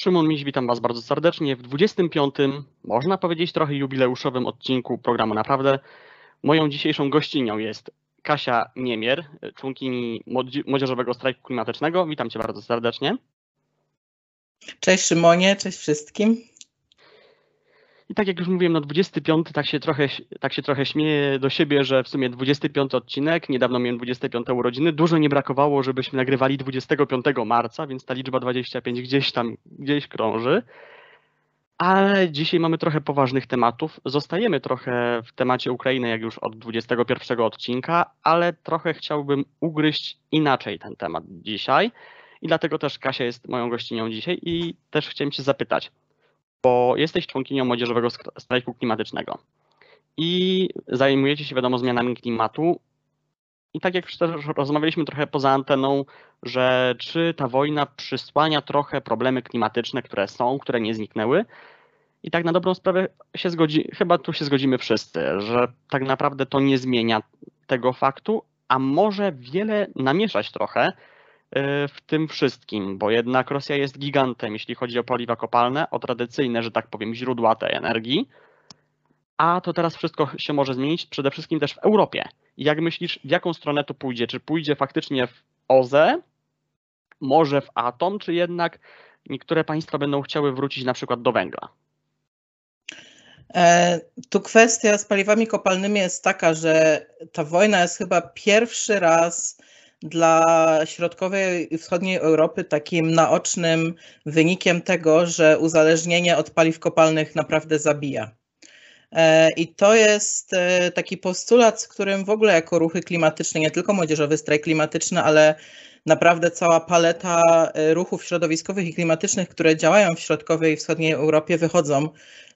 Szymon Miś, witam Was bardzo serdecznie w 25. można powiedzieć trochę jubileuszowym odcinku programu Naprawdę. Moją dzisiejszą gościnią jest Kasia Niemier, członkini Młodzieżowego Strajku Klimatycznego. Witam Cię bardzo serdecznie. Cześć Szymonie, cześć wszystkim. I tak jak już mówiłem, no 25, tak się trochę, tak się trochę śmieję do siebie, że w sumie 25 odcinek, niedawno miałem 25 urodziny, dużo nie brakowało, żebyśmy nagrywali 25 marca, więc ta liczba 25 gdzieś tam, gdzieś krąży. Ale dzisiaj mamy trochę poważnych tematów. Zostajemy trochę w temacie Ukrainy, jak już od 21 odcinka, ale trochę chciałbym ugryźć inaczej ten temat dzisiaj. I dlatego też Kasia jest moją gościnią dzisiaj i też chciałem Cię zapytać, bo jesteś członkinią Młodzieżowego Strajku Klimatycznego i zajmujecie się, wiadomo, zmianami klimatu. I tak jak też rozmawialiśmy trochę poza anteną, że czy ta wojna przysłania trochę problemy klimatyczne, które są, które nie zniknęły. I tak na dobrą sprawę się zgodzi, chyba tu się zgodzimy wszyscy, że tak naprawdę to nie zmienia tego faktu, a może wiele namieszać trochę w tym wszystkim, bo jednak Rosja jest gigantem, jeśli chodzi o paliwa kopalne, o tradycyjne, że tak powiem, źródła tej energii. A to teraz wszystko się może zmienić, przede wszystkim też w Europie. Jak myślisz, w jaką stronę to pójdzie? Czy pójdzie faktycznie w OZE, może w atom, czy jednak niektóre państwa będą chciały wrócić na przykład do węgla? E, tu kwestia z paliwami kopalnymi jest taka, że ta wojna jest chyba pierwszy raz dla środkowej i wschodniej Europy takim naocznym wynikiem tego, że uzależnienie od paliw kopalnych naprawdę zabija. E, I to jest e, taki postulat, z którym w ogóle jako ruchy klimatyczne, nie tylko młodzieżowy strajk klimatyczny, ale naprawdę cała paleta e, ruchów środowiskowych i klimatycznych, które działają w środkowej i wschodniej Europie, wychodzą,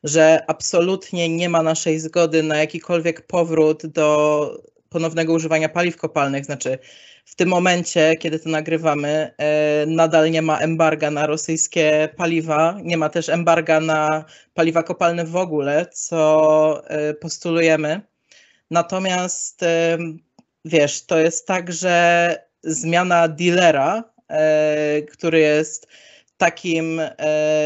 że absolutnie nie ma naszej zgody na jakikolwiek powrót do ponownego używania paliw kopalnych. Znaczy, w tym momencie, kiedy to nagrywamy, e, nadal nie ma embarga na rosyjskie paliwa, nie ma też embarga na paliwa kopalne w ogóle, co e, postulujemy. Natomiast e, wiesz, to jest tak, że zmiana dealera, który jest takim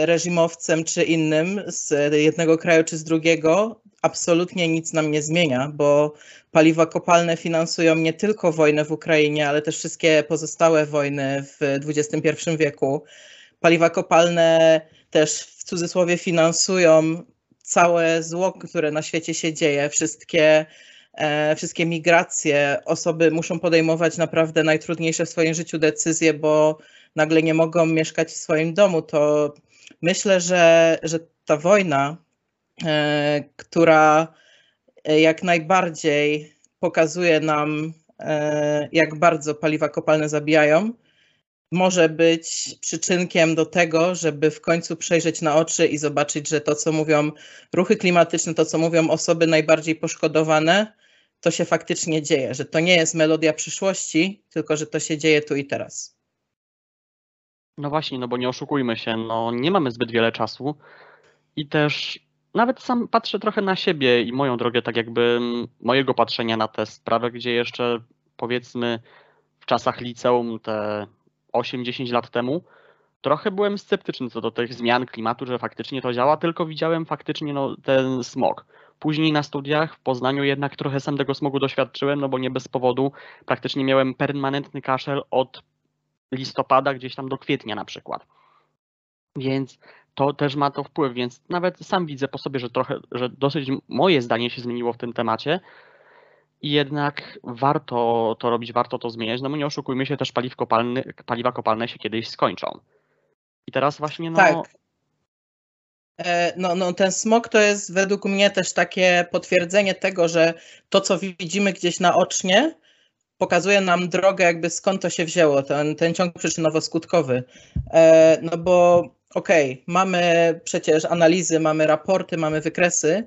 reżimowcem czy innym z jednego kraju czy z drugiego, absolutnie nic nam nie zmienia, bo paliwa kopalne finansują nie tylko wojnę w Ukrainie, ale też wszystkie pozostałe wojny w XXI wieku. Paliwa kopalne też w cudzysłowie finansują całe zło, które na świecie się dzieje, wszystkie, e, wszystkie migracje. Osoby muszą podejmować naprawdę najtrudniejsze w swoim życiu decyzje, bo nagle nie mogą mieszkać w swoim domu. To myślę, że, że ta wojna E, która jak najbardziej pokazuje nam, e, jak bardzo paliwa kopalne zabijają, może być przyczynkiem do tego, żeby w końcu przejrzeć na oczy i zobaczyć, że to, co mówią ruchy klimatyczne, to, co mówią osoby najbardziej poszkodowane, to się faktycznie dzieje, że to nie jest melodia przyszłości, tylko że to się dzieje tu i teraz. No właśnie, no bo nie oszukujmy się, no nie mamy zbyt wiele czasu i też nawet sam patrzę trochę na siebie i moją drogę, tak jakby mojego patrzenia na tę sprawę, gdzie jeszcze powiedzmy w czasach liceum, te 8-10 lat temu, trochę byłem sceptyczny co do tych zmian klimatu, że faktycznie to działa, tylko widziałem faktycznie no, ten smog. Później na studiach w Poznaniu jednak trochę sam tego smogu doświadczyłem, no bo nie bez powodu praktycznie miałem permanentny kaszel od listopada gdzieś tam do kwietnia na przykład. Więc to też ma to wpływ, więc nawet sam widzę po sobie, że trochę, że dosyć moje zdanie się zmieniło w tym temacie i jednak warto to robić, warto to zmieniać, no bo nie oszukujmy się, też paliw kopalny, paliwa kopalne się kiedyś skończą. I teraz właśnie no... Tak. E, no, no, ten smog to jest według mnie też takie potwierdzenie tego, że to, co widzimy gdzieś naocznie, pokazuje nam drogę, jakby skąd to się wzięło, ten, ten ciąg przyczynowo-skutkowy. E, no bo okej, okay, mamy przecież analizy, mamy raporty, mamy wykresy,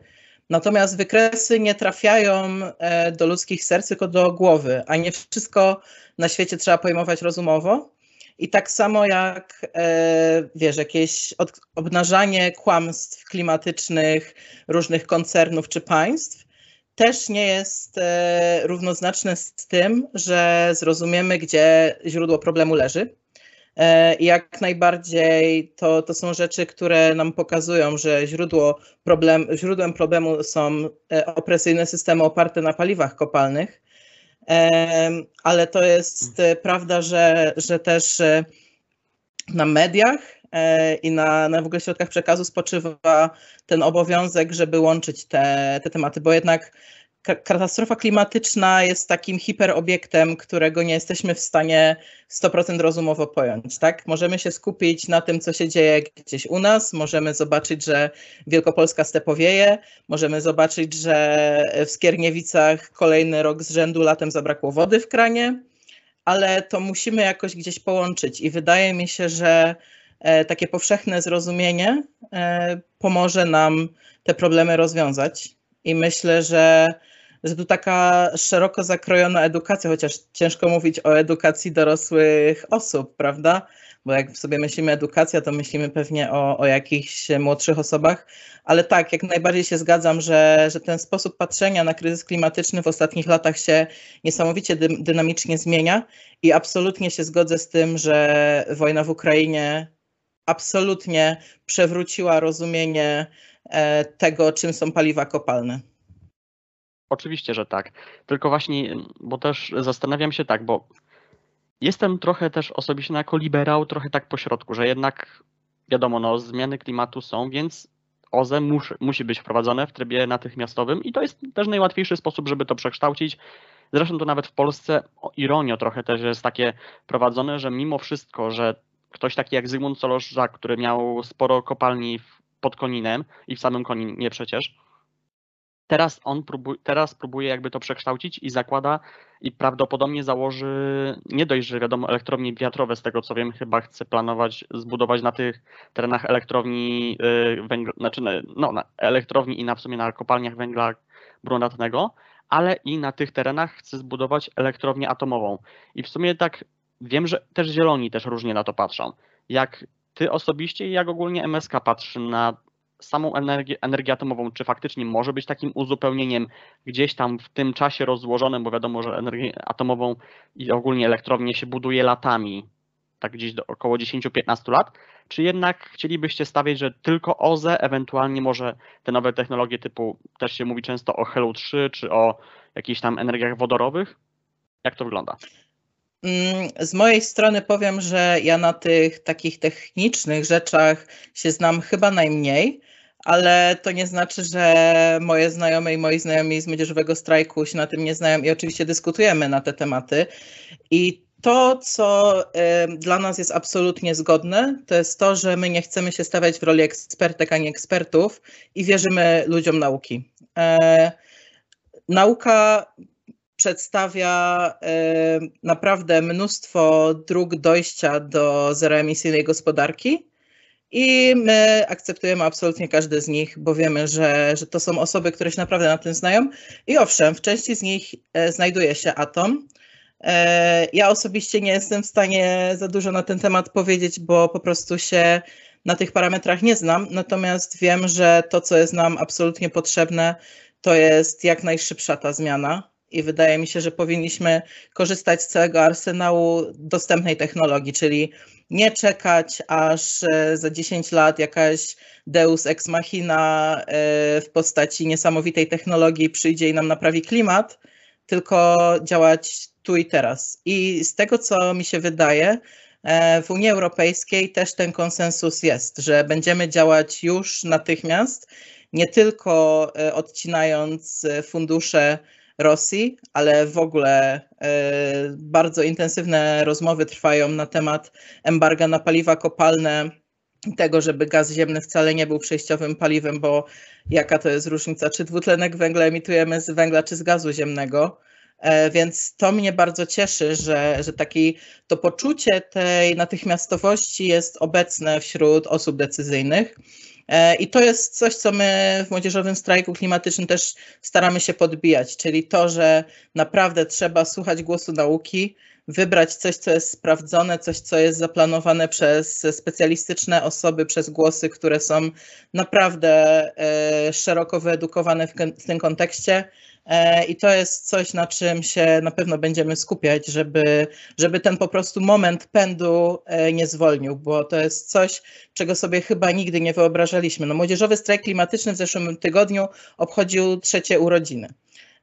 natomiast wykresy nie trafiają e, do ludzkich serc, tylko do głowy, a nie wszystko na świecie trzeba pojmować rozumowo. I tak samo jak, e, wiesz, jakieś obnażanie kłamstw klimatycznych różnych koncernów czy państw, też nie jest e, równoznaczne z tym, że zrozumiemy, gdzie źródło problemu leży. I jak najbardziej to, to są rzeczy, które nam pokazują, że źródło problem, źródłem problemu są opresyjne systemy oparte na paliwach kopalnych. Ale to jest prawda, że, że też na mediach e, i na, na w ogóle środkach przekazu spoczywa ten obowiązek, żeby łączyć te, te tematy, bo jednak katastrofa klimatyczna jest takim hiperobiektem, którego nie jesteśmy w stanie 100% rozumowo pojąć. Tak? Możemy się skupić na tym, co się dzieje gdzieś u nas, możemy zobaczyć, że Wielkopolska stepowieje, możemy zobaczyć, że w Skierniewicach kolejny rok z rzędu latem zabrakło wody w kranie, ale to musimy jakoś gdzieś połączyć i wydaje mi się, że e, takie powszechne zrozumienie e, pomoże nam te problemy rozwiązać. I myślę, że, że tu taka szeroko zakrojona edukacja, chociaż ciężko mówić o edukacji dorosłych osób, prawda? bo jak sobie myślimy edukacja, to myślimy pewnie o, o jakichś młodszych osobach, ale tak, jak najbardziej się zgadzam, że, że ten sposób patrzenia na kryzys klimatyczny w ostatnich latach się niesamowicie dy, dynamicznie zmienia i absolutnie się zgodzę z tym, że wojna w Ukrainie absolutnie przewróciła rozumienie e, tego, czym są paliwa kopalne. Oczywiście, że tak. Tylko właśnie, bo też zastanawiam się tak, bo Jestem trochę też osobiście jako liberał, trochę tak po środku, że jednak wiadomo, no, zmiany klimatu są, więc OZE musi, musi być wprowadzone w trybie natychmiastowym i to jest też najłatwiejszy sposób, żeby to przekształcić. Zresztą to nawet w Polsce o ironio trochę też jest takie prowadzone, że mimo wszystko, że ktoś taki jak Zygmunt Solorzak, który miał sporo kopalni pod Koninem i w samym Koninie przecież, Teraz on próbuje, teraz próbuje jakby to przekształcić i zakłada i prawdopodobnie założy nie dość, że wiadomo elektrownie wiatrowe, z tego co wiem, chyba chce planować zbudować na tych terenach elektrowni y, węgla, znaczy no, na elektrowni i na w sumie na kopalniach węgla brunatnego, ale i na tych terenach chce zbudować elektrownię atomową. I w sumie tak wiem, że też zieloni też różnie na to patrzą. Jak ty osobiście i jak ogólnie MSK patrzy na samą energię, energię atomową, czy faktycznie może być takim uzupełnieniem gdzieś tam w tym czasie rozłożonym, bo wiadomo, że energię atomową i ogólnie elektrownię się buduje latami, tak gdzieś do około 10-15 lat, czy jednak chcielibyście stawiać, że tylko OZE, ewentualnie może te nowe technologie typu, też się mówi często o HELU 3, czy o jakichś tam energiach wodorowych? Jak to wygląda? Mm, z mojej strony powiem, że ja na tych takich technicznych rzeczach się znam chyba najmniej, ale to nie znaczy, że moje znajome i moi znajomi z młodzieżowego strajku się na tym nie znają i oczywiście dyskutujemy na te tematy. I to, co y, dla nas jest absolutnie zgodne, to jest to, że my nie chcemy się stawiać w roli ekspertek, a nie ekspertów i wierzymy ludziom nauki. E, nauka przedstawia y, naprawdę mnóstwo dróg dojścia do zeroemisyjnej gospodarki i my akceptujemy absolutnie każdy z nich, bo wiemy, że, że to są osoby, które się naprawdę na tym znają. I owszem, w części z nich e, znajduje się atom. E, ja osobiście nie jestem w stanie za dużo na ten temat powiedzieć, bo po prostu się na tych parametrach nie znam. Natomiast wiem, że to, co jest nam absolutnie potrzebne, to jest jak najszybsza ta zmiana i wydaje mi się, że powinniśmy korzystać z całego arsenału dostępnej technologii, czyli nie czekać, aż e, za 10 lat jakaś deus ex machina e, w postaci niesamowitej technologii przyjdzie i nam naprawi klimat, tylko działać tu i teraz. I z tego, co mi się wydaje, e, w Unii Europejskiej też ten konsensus jest, że będziemy działać już natychmiast, nie tylko odcinając fundusze Rosji, ale w ogóle e, bardzo intensywne rozmowy trwają na temat embarga na paliwa kopalne, tego, żeby gaz ziemny wcale nie był przejściowym paliwem, bo jaka to jest różnica, czy dwutlenek węgla emitujemy z węgla, czy z gazu ziemnego. E, więc to mnie bardzo cieszy, że, że taki, to poczucie tej natychmiastowości jest obecne wśród osób decyzyjnych. E, I to jest coś, co my w Młodzieżowym Strajku Klimatycznym też staramy się podbijać, czyli to, że naprawdę trzeba słuchać głosu nauki, wybrać coś, co jest sprawdzone, coś, co jest zaplanowane przez specjalistyczne osoby, przez głosy, które są naprawdę e, szeroko wyedukowane w tym kontekście, I to jest coś, na czym się na pewno będziemy skupiać, żeby, żeby ten po prostu moment pędu e, nie zwolnił, bo to jest coś, czego sobie chyba nigdy nie wyobrażaliśmy. No, młodzieżowy strajk klimatyczny w zeszłym tygodniu obchodził trzecie urodziny.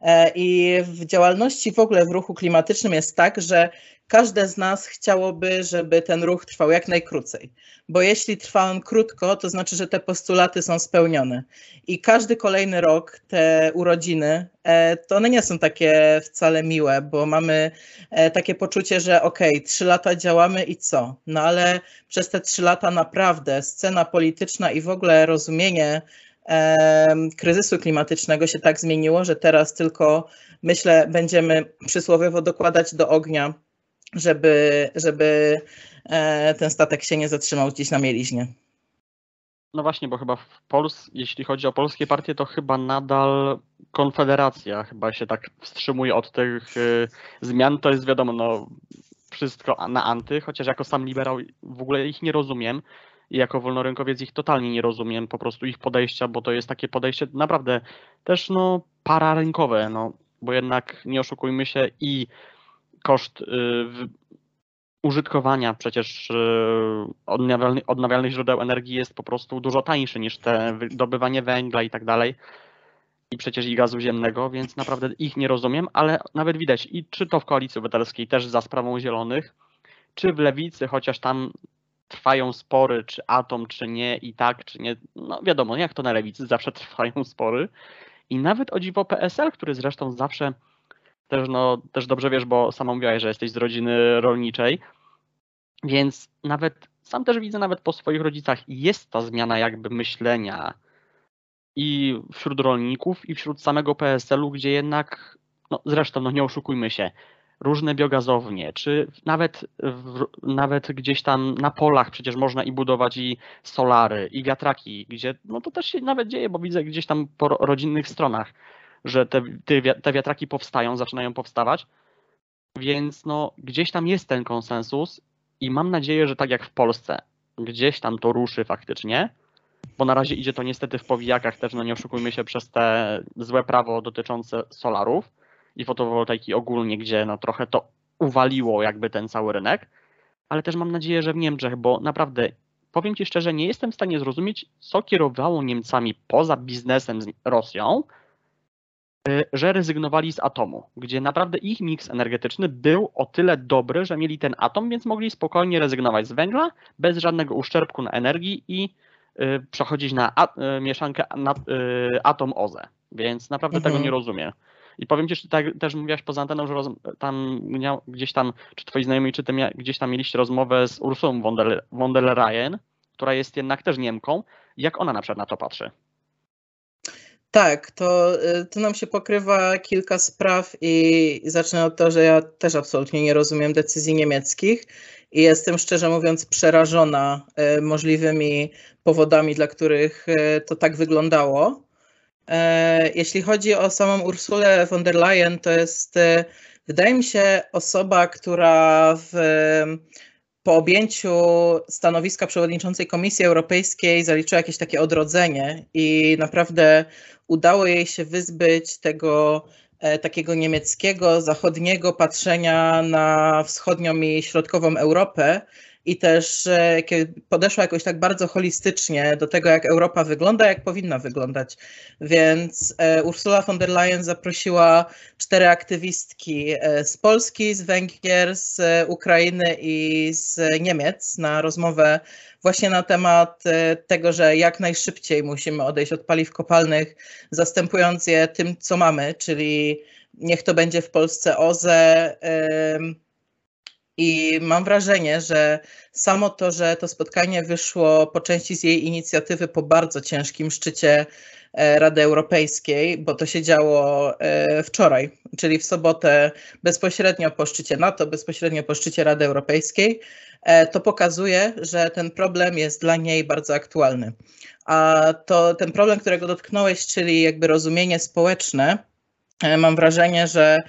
E, I w działalności w ogóle w ruchu klimatycznym jest tak, że każde z nas chciałoby, żeby ten ruch trwał jak najkrócej, bo jeśli trwa on krótko, to znaczy, że te postulaty są spełnione. I każdy kolejny rok, te urodziny, e, to one nie są takie wcale miłe, bo mamy e, takie poczucie, że okej, okay, trzy lata działamy i co? No ale przez te trzy lata naprawdę scena polityczna i w ogóle rozumienie kryzysu klimatycznego się tak zmieniło, że teraz tylko myślę, będziemy przysłowiowo dokładać do ognia, żeby, żeby e, ten statek się nie zatrzymał gdzieś na mieliźnie. No właśnie, bo chyba w Pols jeśli chodzi o polskie partie, to chyba nadal Konfederacja chyba się tak wstrzymuje od tych y, zmian. To jest wiadomo, no wszystko na anty, chociaż jako sam liberał w ogóle ich nie rozumiem i jako wolnorynkowiec ich totalnie nie rozumiem, po prostu ich podejścia, bo to jest takie podejście naprawdę też no pararynkowe, no bo jednak nie oszukujmy się i koszt y, użytkowania przecież y, odnawialnych, odnawialnych źródeł energii jest po prostu dużo tańszy niż te wydobywanie węgla i tak dalej. I przecież i gazu ziemnego, więc naprawdę ich nie rozumiem, ale nawet widać i czy to w koalicji obywatelskiej też za sprawą zielonych, czy w lewicy, chociaż tam trwają spory, czy atom, czy nie, i tak, czy nie. No wiadomo, jak to na lewicy, zawsze trwają spory. I nawet o dziwo PSL, który zresztą zawsze też, no, też dobrze wiesz, bo sama mówiłaś, że jesteś z rodziny rolniczej, więc nawet sam też widzę nawet po swoich rodzicach jest ta zmiana jakby myślenia i wśród rolników, i wśród samego PSL-u, gdzie jednak, no zresztą, no nie oszukujmy się, różne biogazownie, czy nawet, w, nawet gdzieś tam na polach przecież można i budować i solary, i wiatraki, gdzie no to też się nawet dzieje, bo widzę gdzieś tam po rodzinnych stronach, że te, te wiatraki powstają, zaczynają powstawać, więc no gdzieś tam jest ten konsensus i mam nadzieję, że tak jak w Polsce, gdzieś tam to ruszy faktycznie, bo na razie idzie to niestety w powijakach też, no nie oszukujmy się, przez te złe prawo dotyczące solarów, i fotowoltaiki ogólnie, gdzie no trochę to uwaliło jakby ten cały rynek, ale też mam nadzieję, że w Niemczech, bo naprawdę powiem Ci szczerze, nie jestem w stanie zrozumieć, co kierowało Niemcami poza biznesem z Rosją, y, że rezygnowali z atomu, gdzie naprawdę ich miks energetyczny był o tyle dobry, że mieli ten atom, więc mogli spokojnie rezygnować z węgla bez żadnego uszczerbku na energii i y, przechodzić na y, mieszankę atom OZE. Więc naprawdę mhm. tego nie rozumiem. I powiem ci, że tak, też mówiłaś poza anteną, że roz, tam gdzieś tam, czy twoi znajomi, czy ty mia, gdzieś tam mieliście rozmowę z Ursulą von der, von der Leyen, która jest jednak też Niemką. Jak ona na przykład na to patrzy? Tak, to, y, to nam się pokrywa kilka spraw i zacznę od tego, że ja też absolutnie nie rozumiem decyzji niemieckich i jestem szczerze mówiąc przerażona y, możliwymi powodami, dla których y, to tak wyglądało. E, jeśli chodzi o samą Ursulę von der Leyen, to jest, e, wydaje mi się, osoba, która w, po objęciu stanowiska przewodniczącej Komisji Europejskiej zaliczyła jakieś takie odrodzenie i naprawdę udało jej się wyzbyć tego e, takiego niemieckiego, zachodniego patrzenia na wschodnią i środkową Europę i też podeszła jakoś tak bardzo holistycznie do tego, jak Europa wygląda, jak powinna wyglądać. Więc e, Ursula von der Leyen zaprosiła cztery aktywistki e, z Polski, z Węgier, z Ukrainy i z Niemiec na rozmowę właśnie na temat e, tego, że jak najszybciej musimy odejść od paliw kopalnych, zastępując je tym, co mamy, czyli niech to będzie w Polsce OZE, i mam wrażenie, że samo to, że to spotkanie wyszło po części z jej inicjatywy po bardzo ciężkim szczycie e, Rady Europejskiej, bo to się działo e, wczoraj, czyli w sobotę bezpośrednio po szczycie NATO, bezpośrednio po szczycie Rady Europejskiej, e, to pokazuje, że ten problem jest dla niej bardzo aktualny. A to ten problem, którego dotknąłeś, czyli jakby rozumienie społeczne, mam wrażenie, że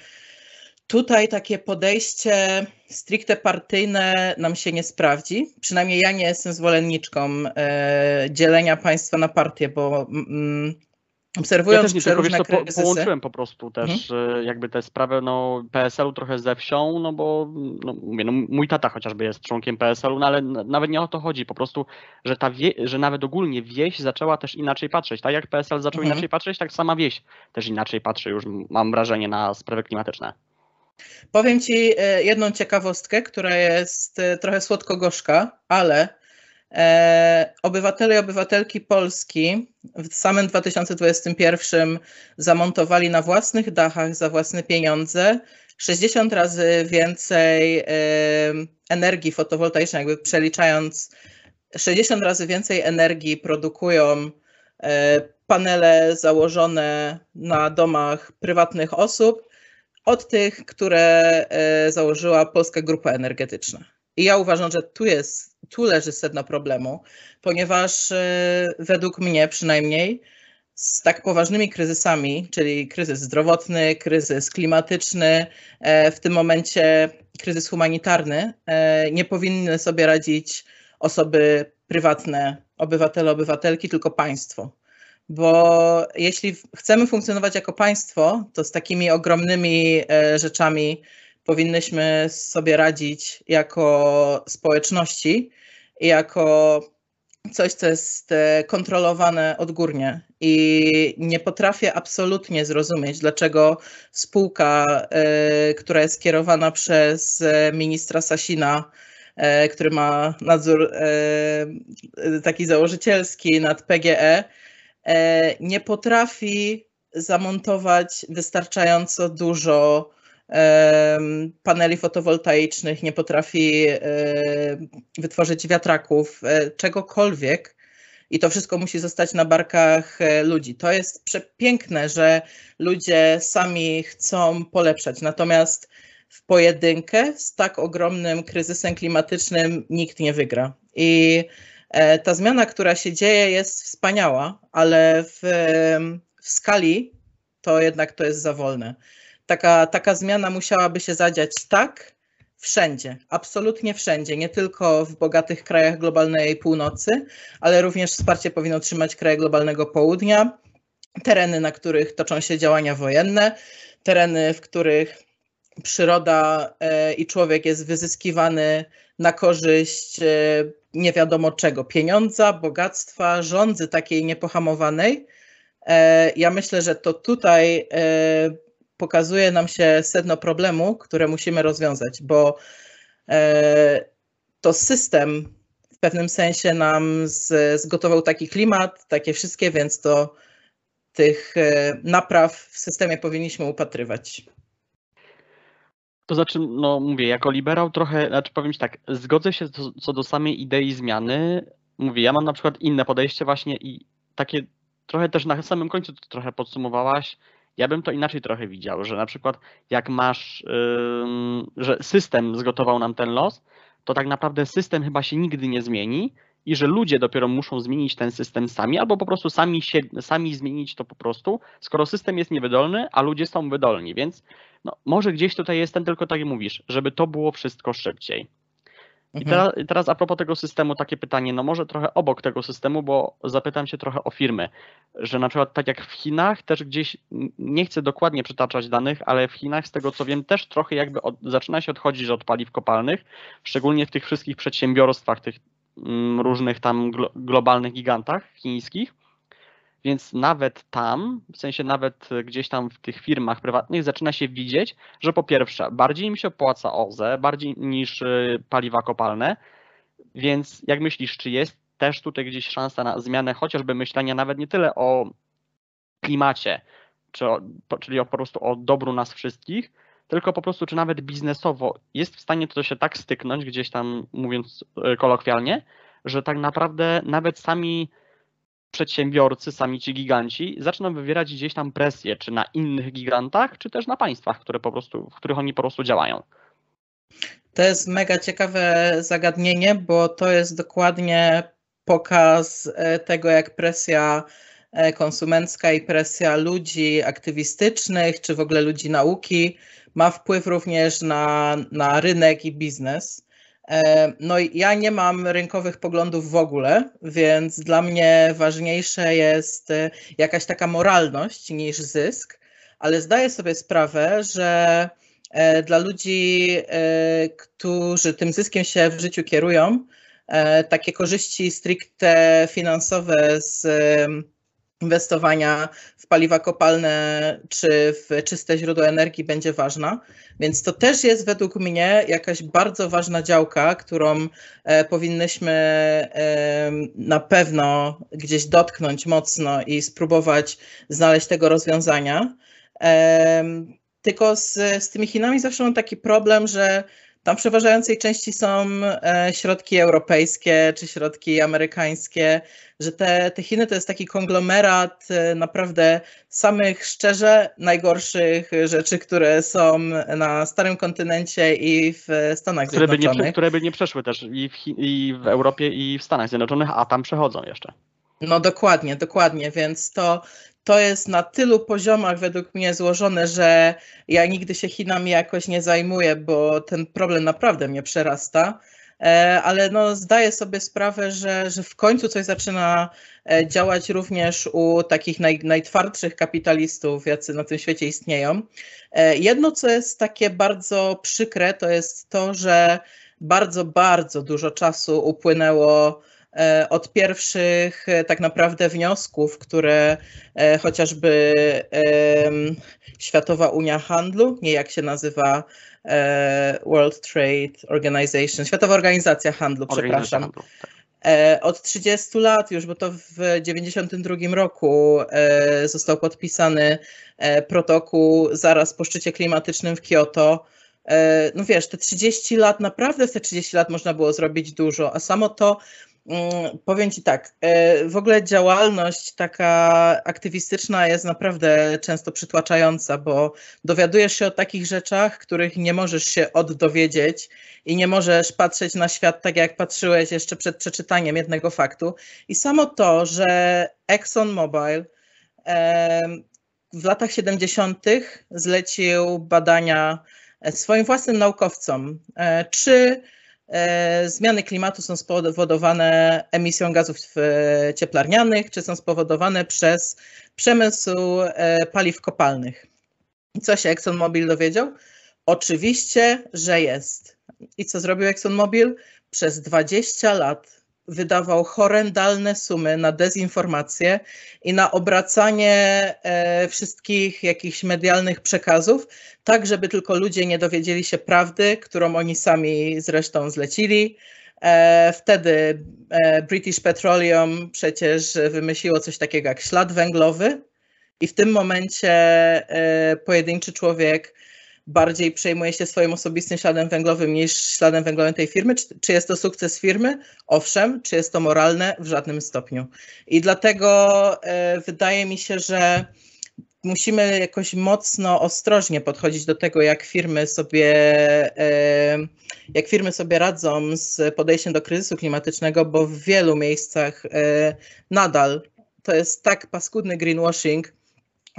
Tutaj takie podejście stricte partyjne nam się nie sprawdzi. Przynajmniej ja nie jestem zwolenniczką e, dzielenia państwa na partie, bo mm, obserwując ja nie wiesz, przeróżne to po, połączyłem po prostu też e, jakby tę sprawę no, PSL-u trochę ze wsią, no bo no, mówię, no, mój tata chociażby jest członkiem PSL-u, no ale nawet nie o to chodzi, po prostu, że ta wie, że nawet ogólnie wieś zaczęła też inaczej patrzeć. Tak jak PSL zaczął Mhm. inaczej patrzeć, tak sama wieś też inaczej patrzy już, mam wrażenie, na sprawy klimatyczne. Powiem Ci e, jedną ciekawostkę, która jest e, trochę słodko-gorzka, ale e, obywatele i obywatelki Polski w samym 2021 zamontowali na własnych dachach za własne pieniądze 60 razy więcej energii fotowoltaicznej, jakby przeliczając 60 razy więcej energii produkują panele założone na domach prywatnych osób od tych, które e, założyła Polska Grupa Energetyczna. I ja uważam, że tu jest, tu leży sedno problemu, ponieważ e, według mnie przynajmniej z tak poważnymi kryzysami, czyli kryzys zdrowotny, kryzys klimatyczny, e, w tym momencie kryzys humanitarny, nie powinny sobie radzić osoby prywatne, obywatele, obywatelki, tylko państwo bo jeśli chcemy funkcjonować jako państwo, to z takimi ogromnymi e, rzeczami powinnyśmy sobie radzić jako społeczności i jako coś, co jest e, kontrolowane odgórnie. I nie potrafię absolutnie zrozumieć, dlaczego spółka, e, która jest kierowana przez ministra Sasina, który ma nadzór taki założycielski nad PGE, nie potrafi zamontować wystarczająco dużo em, paneli fotowoltaicznych, nie potrafi e, wytworzyć wiatraków, e, czegokolwiek. I to wszystko musi zostać na barkach e, ludzi. To jest przepiękne, że ludzie sami chcą polepszać. Natomiast w pojedynkę z tak ogromnym kryzysem klimatycznym nikt nie wygra. I E, Ta zmiana, która się dzieje, jest wspaniała, ale w, w skali to jednak to jest za wolne. Taka, taka zmiana musiałaby się zadziać tak wszędzie, absolutnie wszędzie, nie tylko w bogatych krajach globalnej północy, ale również wsparcie powinno otrzymać kraje globalnego południa, tereny, na których toczą się działania wojenne, tereny, w których przyroda e, i człowiek jest wyzyskiwany na korzyść e, nie wiadomo czego, pieniądza, bogactwa, rządzy takiej niepohamowanej. E, Ja myślę, że to tutaj e, pokazuje nam się sedno problemu, które musimy rozwiązać, bo to system w pewnym sensie nam zgotował taki klimat, takie wszystkie, więc to tych napraw w systemie powinniśmy upatrywać. To znaczy, no mówię, jako liberał trochę, znaczy powiem ci tak, zgodzę się co, co do samej idei zmiany. Mówię, ja mam na przykład inne podejście właśnie i takie trochę też na samym końcu to trochę podsumowałaś. Ja bym to inaczej trochę widział, że na przykład jak masz, ym, że system zgotował nam ten los, to tak naprawdę system chyba się nigdy nie zmieni i że ludzie dopiero muszą zmienić ten system sami, albo po prostu sami, się, sami zmienić to po prostu, skoro system jest niewydolny, a ludzie są wydolni, więc no, może gdzieś tutaj jest ten tylko tak jak mówisz, żeby to było wszystko szybciej. I Mhm. teraz, teraz a propos tego systemu takie pytanie, no może trochę obok tego systemu, bo zapytam się trochę o firmy, że na przykład tak jak w Chinach też gdzieś, nie chcę dokładnie przytaczać danych, ale w Chinach z tego co wiem też trochę jakby od, zaczyna się odchodzić od paliw kopalnych, szczególnie w tych wszystkich przedsiębiorstwach, tych mm, różnych tam glo, globalnych gigantach chińskich. Więc nawet tam, w sensie nawet e, gdzieś tam w tych firmach prywatnych zaczyna się widzieć, że po pierwsze bardziej im się opłaca OZE, bardziej niż e, paliwa kopalne. Więc jak myślisz, czy jest też tutaj gdzieś szansa na zmianę chociażby myślenia nawet nie tyle o klimacie, czy o, czyli o, po prostu o dobru nas wszystkich, tylko po prostu czy nawet biznesowo jest w stanie to się tak styknąć, gdzieś tam mówiąc e, kolokwialnie, że tak naprawdę nawet sami przedsiębiorcy, sami ci giganci zaczną wywierać gdzieś tam presję, czy na innych gigantach, czy też na państwach, które po prostu, w których oni po prostu działają. To jest mega ciekawe zagadnienie, bo to jest dokładnie pokaz e, tego, jak presja e, konsumencka i presja ludzi aktywistycznych, czy w ogóle ludzi nauki ma wpływ również na, na rynek i biznes. E, no ja nie mam rynkowych poglądów w ogóle, więc dla mnie ważniejsze jest e, jakaś taka moralność niż zysk, ale zdaję sobie sprawę, że e, dla ludzi, którzy tym zyskiem się w życiu kierują, takie korzyści stricte finansowe z inwestowania w paliwa kopalne czy w czyste źródła energii będzie ważna. Więc to też jest według mnie jakaś bardzo ważna działka, którą e, powinnyśmy e, na pewno gdzieś dotknąć mocno i spróbować znaleźć tego rozwiązania. E, tylko z, z tymi Chinami zawsze mam taki problem, że tam w przeważającej części są e, środki europejskie czy środki amerykańskie, że te, te Chiny to jest taki konglomerat e, naprawdę samych szczerze najgorszych rzeczy, które są na starym kontynencie i w Stanach które Zjednoczonych. By nie, które by nie przeszły też i w, i w Europie i w Stanach Zjednoczonych, a tam przechodzą jeszcze. No dokładnie, dokładnie, więc to, to jest na tylu poziomach według mnie złożone, że ja nigdy się Chinami jakoś nie zajmuję, bo ten problem naprawdę mnie przerasta. E, ale no, zdaję sobie sprawę, że, że w końcu coś zaczyna e, działać również u takich naj, najtwardszych kapitalistów, jacy na tym świecie istnieją. E, jedno, co jest takie bardzo przykre, to jest to, że bardzo, bardzo dużo czasu upłynęło od pierwszych e, tak naprawdę wniosków, które e, chociażby Światowa Unia Handlu, nie jak się nazywa World Trade Organization, Światowa Organizacja Handlu, przepraszam. Handlu, tak. Od 30 lat już, bo to w 1992 roku został podpisany protokół zaraz po szczycie klimatycznym w Kioto. No wiesz, te 30 lat, naprawdę w te 30 lat można było zrobić dużo, a samo to, powiem Ci tak, e, w ogóle działalność taka aktywistyczna jest naprawdę często przytłaczająca, bo dowiadujesz się o takich rzeczach, których nie możesz się oddowiedzieć i nie możesz patrzeć na świat tak, jak patrzyłeś jeszcze przed przeczytaniem jednego faktu. I samo to, że ExxonMobil w latach 70. zlecił badania swoim własnym naukowcom, e, czy E, zmiany klimatu są spowodowane emisją gazów e, cieplarnianych, czy są spowodowane przez przemysł e, paliw kopalnych. I co się ExxonMobil dowiedział? Oczywiście, że jest. I co zrobił ExxonMobil? Przez 20 lat wydawał horrendalne sumy na dezinformację i na obracanie e, wszystkich jakichś medialnych przekazów, tak żeby tylko ludzie nie dowiedzieli się prawdy, którą oni sami zresztą zlecili. E, wtedy e, British Petroleum przecież wymyśliło coś takiego jak ślad węglowy, i w tym momencie pojedynczy człowiek bardziej przejmuje się swoim osobistym śladem węglowym niż śladem węglowym tej firmy? Czy, czy, jest to sukces firmy? Owszem. Czy jest to moralne? W żadnym stopniu. I dlatego e, wydaje mi się, że musimy jakoś mocno ostrożnie podchodzić do tego, jak firmy sobie, e, jak firmy sobie radzą z podejściem do kryzysu klimatycznego, bo w wielu miejscach e, nadal to jest tak paskudny greenwashing,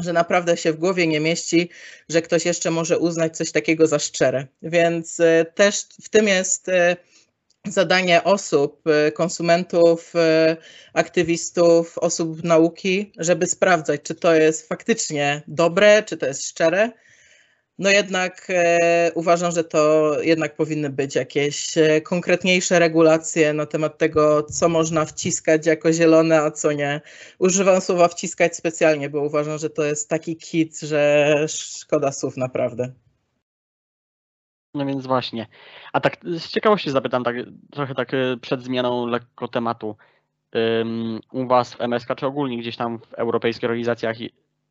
że naprawdę się w głowie nie mieści, że ktoś jeszcze może uznać coś takiego za szczere. Więc e, też w tym jest e, zadanie osób, e, konsumentów, aktywistów, osób nauki, żeby sprawdzać, czy to jest faktycznie dobre, czy to jest szczere no jednak e, uważam, że to jednak powinny być jakieś e, konkretniejsze regulacje na temat tego, co można wciskać jako zielone, a co nie. Używam słowa wciskać specjalnie, bo uważam, że to jest taki kit, że szkoda słów naprawdę. No więc właśnie. A tak z ciekawości zapytam, tak, trochę tak e, przed zmianą lekko tematu. Um, u Was w MSK, czy ogólnie gdzieś tam w europejskich organizacjach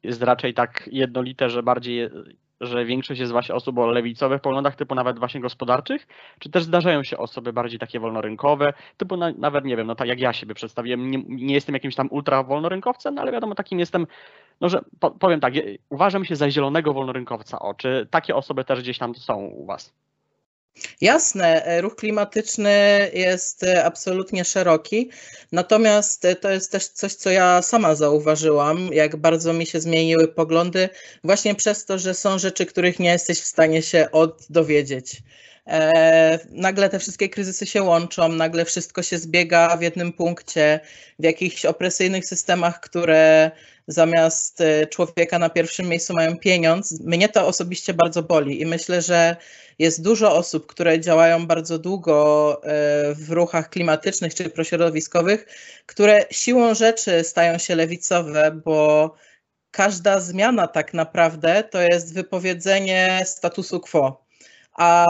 jest raczej tak jednolite, że bardziej że większość jest właśnie osób o lewicowych poglądach, typu nawet właśnie gospodarczych, czy też zdarzają się osoby bardziej takie wolnorynkowe, typu na, nawet nie wiem, no tak jak ja siebie przedstawiłem, nie, nie jestem jakimś tam ultra wolnorynkowcem, no ale wiadomo, takim jestem, no że po, powiem tak, uważam się za zielonego wolnorynkowca, o, czy takie osoby też gdzieś tam są u Was? Jasne, e, ruch klimatyczny jest e, absolutnie szeroki, natomiast e, to jest też coś, co ja sama zauważyłam, jak bardzo mi się zmieniły poglądy, właśnie przez to, że są rzeczy, których nie jesteś w stanie się od dowiedzieć. E, nagle te wszystkie kryzysy się łączą, nagle wszystko się zbiega w jednym punkcie, w jakichś opresyjnych systemach, które zamiast e, człowieka na pierwszym miejscu mają pieniądz. Mnie to osobiście bardzo boli i myślę, że jest dużo osób, które działają bardzo długo e, w ruchach klimatycznych czy prośrodowiskowych, które siłą rzeczy stają się lewicowe, bo każda zmiana tak naprawdę to jest wypowiedzenie statusu quo. A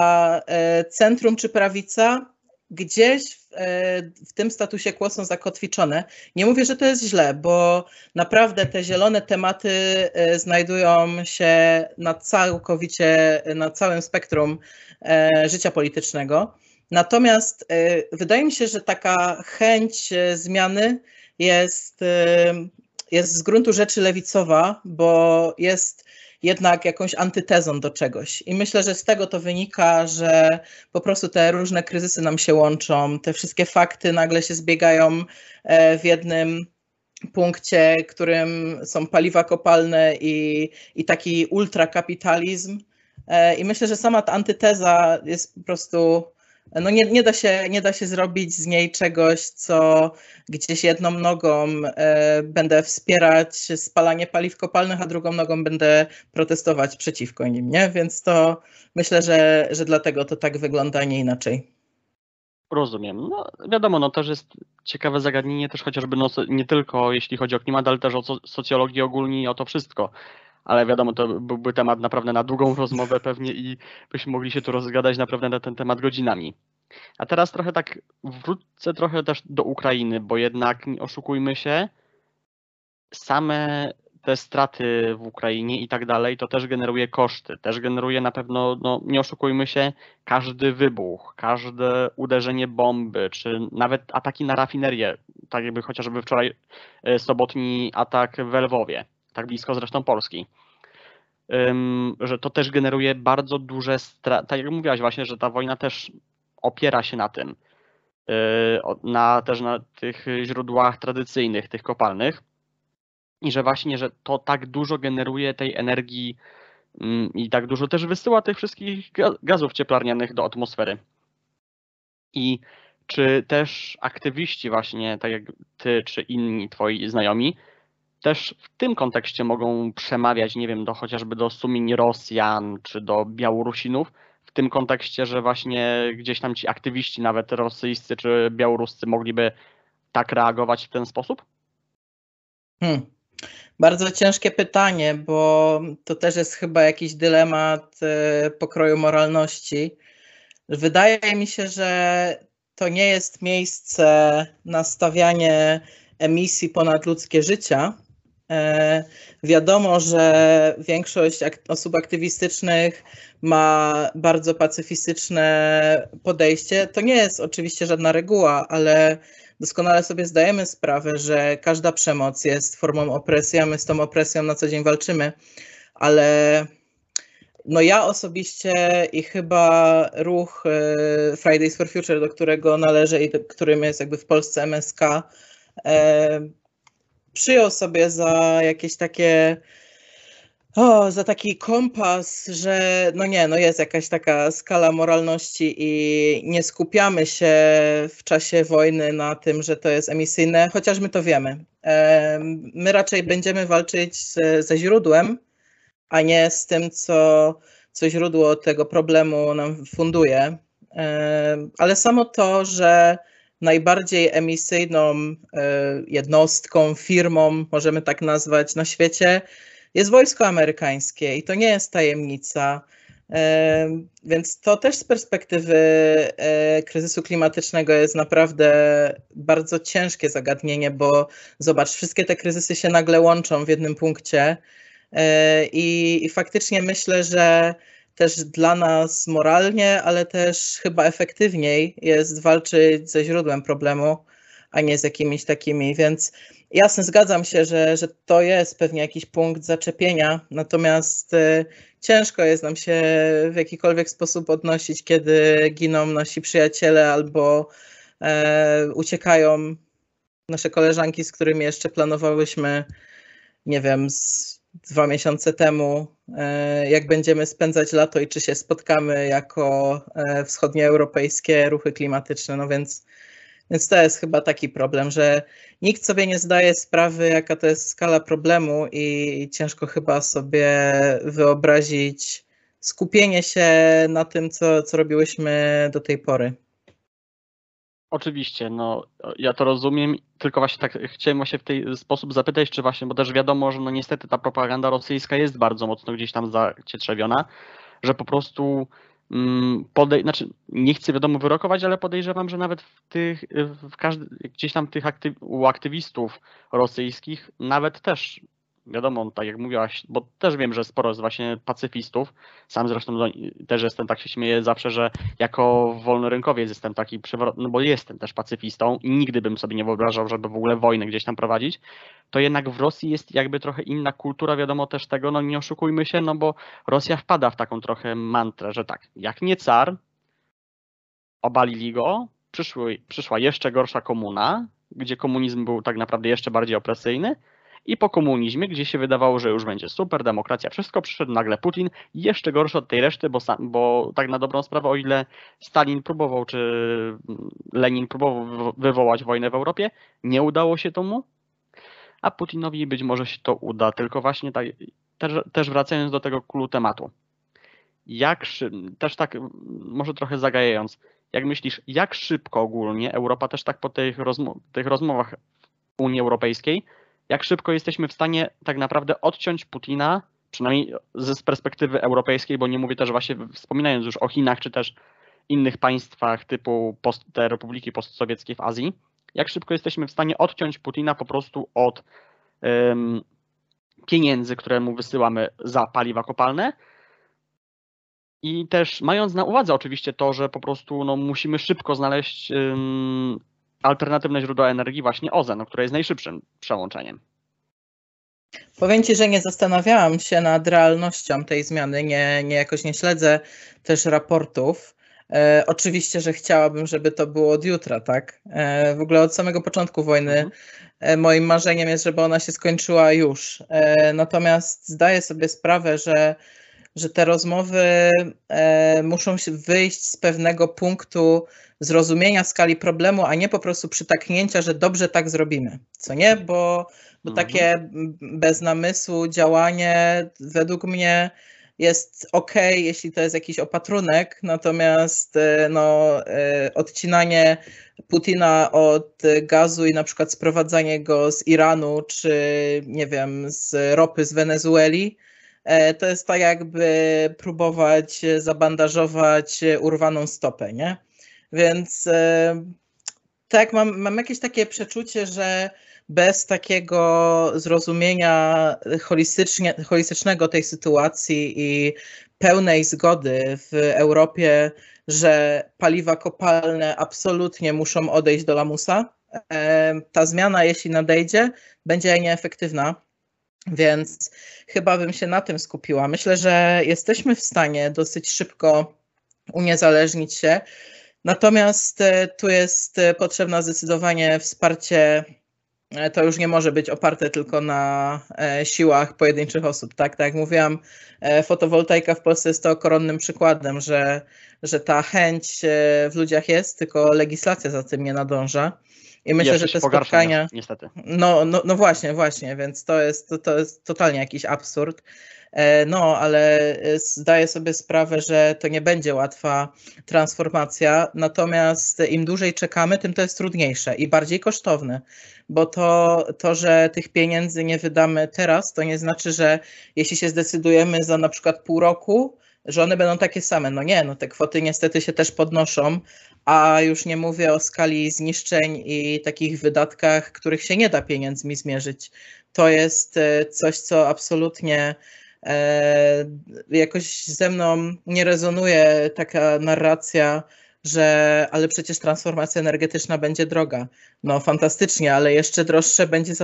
e, centrum czy prawica gdzieś w, e, w tym statusie quo są zakotwiczone. Nie mówię, że to jest źle, bo naprawdę te zielone tematy e, znajdują się na całkowicie, na całym spektrum życia politycznego. Natomiast wydaje mi się, że taka chęć zmiany jest jest z gruntu rzeczy lewicowa, bo jest jednak jakąś antytezą do czegoś. I myślę, że z tego to wynika, że po prostu te różne kryzysy nam się łączą, te wszystkie fakty nagle się zbiegają e, w jednym punkcie, którym są paliwa kopalne i, i taki ultrakapitalizm. E, I myślę, że sama ta antyteza jest po prostu no nie, nie, da się, nie da się zrobić z niej czegoś, co gdzieś jedną nogą e, będę wspierać spalanie paliw kopalnych, a drugą nogą będę protestować przeciwko nim, nie? Więc to myślę, że, że dlatego to tak wygląda, a nie inaczej. Rozumiem. No wiadomo, no też jest ciekawe zagadnienie też chociażby no, nie tylko jeśli chodzi o klimat, ale też o socjologię ogólnie i o to wszystko ale wiadomo, to byłby temat naprawdę na długą rozmowę pewnie i byśmy mogli się tu rozgadać naprawdę na ten temat godzinami. A teraz trochę tak wrócę trochę też do Ukrainy, bo jednak nie oszukujmy się, same te straty w Ukrainie i tak dalej, to też generuje koszty, też generuje na pewno, no nie oszukujmy się, każdy wybuch, każde uderzenie bomby, czy nawet ataki na rafinerię, tak jakby chociażby wczoraj e, sobotni atak w Lwowie tak blisko zresztą Polski, że to też generuje bardzo duże straty. Tak jak mówiłaś właśnie, że ta wojna też opiera się na tym, y, na też na tych źródłach tradycyjnych, tych kopalnych i że właśnie, że to tak dużo generuje tej energii i tak dużo też wysyła tych wszystkich gazów cieplarnianych do atmosfery. I czy też aktywiści właśnie, tak jak ty czy inni twoi znajomi, też w tym kontekście mogą przemawiać, nie wiem, do chociażby do sumień Rosjan czy do Białorusinów, w tym kontekście, że właśnie gdzieś tam ci aktywiści, nawet rosyjscy czy białoruscy, mogliby tak reagować w ten sposób? Hmm. Bardzo ciężkie pytanie, bo to też jest chyba jakiś dylemat e, pokroju moralności. Wydaje mi się, że to nie jest miejsce na stawianie emisji ponad ludzkie życia, wiadomo, że większość osób aktywistycznych ma bardzo pacyfistyczne podejście. To nie jest oczywiście żadna reguła, ale doskonale sobie zdajemy sprawę, że każda przemoc jest formą opresji, a my z tą opresją na co dzień walczymy. Ale no ja osobiście i chyba ruch e, Fridays for Future, do którego należę i którym jest jakby w Polsce MSK, e, przyjął sobie za jakieś takie o, za taki kompas, że no nie, no jest jakaś taka skala moralności i nie skupiamy się w czasie wojny na tym, że to jest emisyjne, chociaż my to wiemy. My raczej będziemy walczyć ze, źródłem, a nie z tym, co, co źródło tego problemu nam funduje. Ale samo to, że najbardziej emisyjną e, jednostką, firmą, możemy tak nazwać, na świecie jest wojsko amerykańskie i to nie jest tajemnica. E, więc to też z perspektywy e, kryzysu klimatycznego jest naprawdę bardzo ciężkie zagadnienie, bo zobacz, wszystkie te kryzysy się nagle łączą w jednym punkcie. I, i faktycznie myślę, że też dla nas moralnie, ale też chyba efektywniej jest walczyć ze źródłem problemu, a nie z jakimiś takimi. Więc jasne, zgadzam się, że, że to jest pewnie jakiś punkt zaczepienia, natomiast y, ciężko jest nam się w jakikolwiek sposób odnosić, kiedy giną nasi przyjaciele albo e, uciekają nasze koleżanki, z którymi jeszcze planowałyśmy, nie wiem, z dwa miesiące temu, e, jak będziemy spędzać lato i czy się spotkamy jako e, wschodnioeuropejskie ruchy klimatyczne. No więc, więc to jest chyba taki problem, że nikt sobie nie zdaje sprawy, jaka to jest skala problemu i ciężko chyba sobie wyobrazić skupienie się na tym, co, co robiłyśmy do tej pory. Oczywiście, no ja to rozumiem, tylko właśnie tak chciałem właśnie w ten sposób zapytać, czy właśnie, bo też wiadomo, że no niestety ta propaganda rosyjska jest bardzo mocno gdzieś tam zacietrzewiona, że po prostu mm, podej, znaczy nie chcę wiadomo wyrokować, ale podejrzewam, że nawet w tych, w każdy, gdzieś tam tych aktyw, u aktywistów rosyjskich nawet też wiadomo, tak jak mówiłaś, bo też wiem, że sporo jest właśnie pacyfistów. Sam zresztą do, też jestem, tak się śmieję zawsze, że jako wolnorynkowiec jestem taki przewrotny, no bo jestem też pacyfistą i nigdy bym sobie nie wyobrażał, żeby w ogóle wojnę gdzieś tam prowadzić. To jednak w Rosji jest jakby trochę inna kultura, wiadomo też tego, no nie oszukujmy się, no bo Rosja wpada w taką trochę mantrę, że tak, jak nie car, obalili go, przyszły, przyszła jeszcze gorsza komuna, gdzie komunizm był tak naprawdę jeszcze bardziej opresyjny, i po komunizmie, gdzie się wydawało, że już będzie super, demokracja, wszystko, przyszedł nagle Putin, jeszcze gorszy od tej reszty, bo, bo tak na dobrą sprawę, o ile Stalin próbował, czy Lenin próbował wywołać wojnę w Europie, nie udało się to mu, a Putinowi być może się to uda, tylko właśnie tak, też, też wracając do tego kulu tematu. Jak też tak, może trochę zagajając, jak myślisz, jak szybko ogólnie Europa też tak po tych, rozmo tych rozmowach Unii Europejskiej jak szybko jesteśmy w stanie tak naprawdę odciąć Putina, przynajmniej z perspektywy europejskiej, bo nie mówię też właśnie wspominając już o Chinach czy też innych państwach typu post, te republiki postsowieckie w Azji, jak szybko jesteśmy w stanie odciąć Putina po prostu od um, pieniędzy, które mu wysyłamy za paliwa kopalne. I też mając na uwadze oczywiście to, że po prostu no, musimy szybko znaleźć um, alternatywne źródła energii, właśnie OZE, no, które jest najszybszym przełączeniem. Powiem Ci, że nie zastanawiałam się nad realnością tej zmiany, nie, nie jakoś nie śledzę też raportów. E, oczywiście, że chciałabym, żeby to było od jutra, tak? E, w ogóle od samego początku wojny mhm. e, moim marzeniem jest, żeby ona się skończyła już. E, natomiast zdaję sobie sprawę, że że te rozmowy e, muszą wyjść z pewnego punktu zrozumienia skali problemu, a nie po prostu przytaknięcia, że dobrze tak zrobimy. Co nie? Bo, bo mhm. takie bez namysłu działanie według mnie jest ok, jeśli to jest jakiś opatrunek, natomiast e, no, e, odcinanie Putina od gazu i na przykład sprowadzanie go z Iranu, czy nie wiem, z ropy z Wenezueli, to jest tak jakby próbować zabandażować urwaną stopę, nie? Więc e, tak, mam, mam jakieś takie przeczucie, że bez takiego zrozumienia holistycznego tej sytuacji i pełnej zgody w Europie, że paliwa kopalne absolutnie muszą odejść do lamusa, e, ta zmiana, jeśli nadejdzie, będzie nieefektywna więc chyba bym się na tym skupiła. Myślę, że jesteśmy w stanie dosyć szybko uniezależnić się. Natomiast e, tu jest e, potrzebne zdecydowanie wsparcie. E, to już nie może być oparte tylko na siłach pojedynczych osób. Tak, tak jak mówiłam, fotowoltaika w Polsce jest to koronnym przykładem, że, że ta chęć w ludziach jest, tylko legislacja za tym nie nadąża. I myślę, że te spotkania. Niestety. No, no, no właśnie, właśnie, więc to jest, to, to jest totalnie jakiś absurd. E, no, ale zdaję sobie sprawę, że to nie będzie łatwa transformacja, natomiast im dłużej czekamy, tym to jest trudniejsze i bardziej kosztowne, bo to, to, że tych pieniędzy nie wydamy teraz, to nie znaczy, że jeśli się zdecydujemy za na przykład pół roku, że one będą takie same. No nie, no te kwoty niestety się też podnoszą, a już nie mówię o skali zniszczeń i takich wydatkach, których się nie da pieniędzmi zmierzyć. To jest e, coś, co absolutnie e, jakoś ze mną nie rezonuje taka narracja, że ale przecież transformacja energetyczna będzie droga. No fantastycznie, ale jeszcze droższe będzie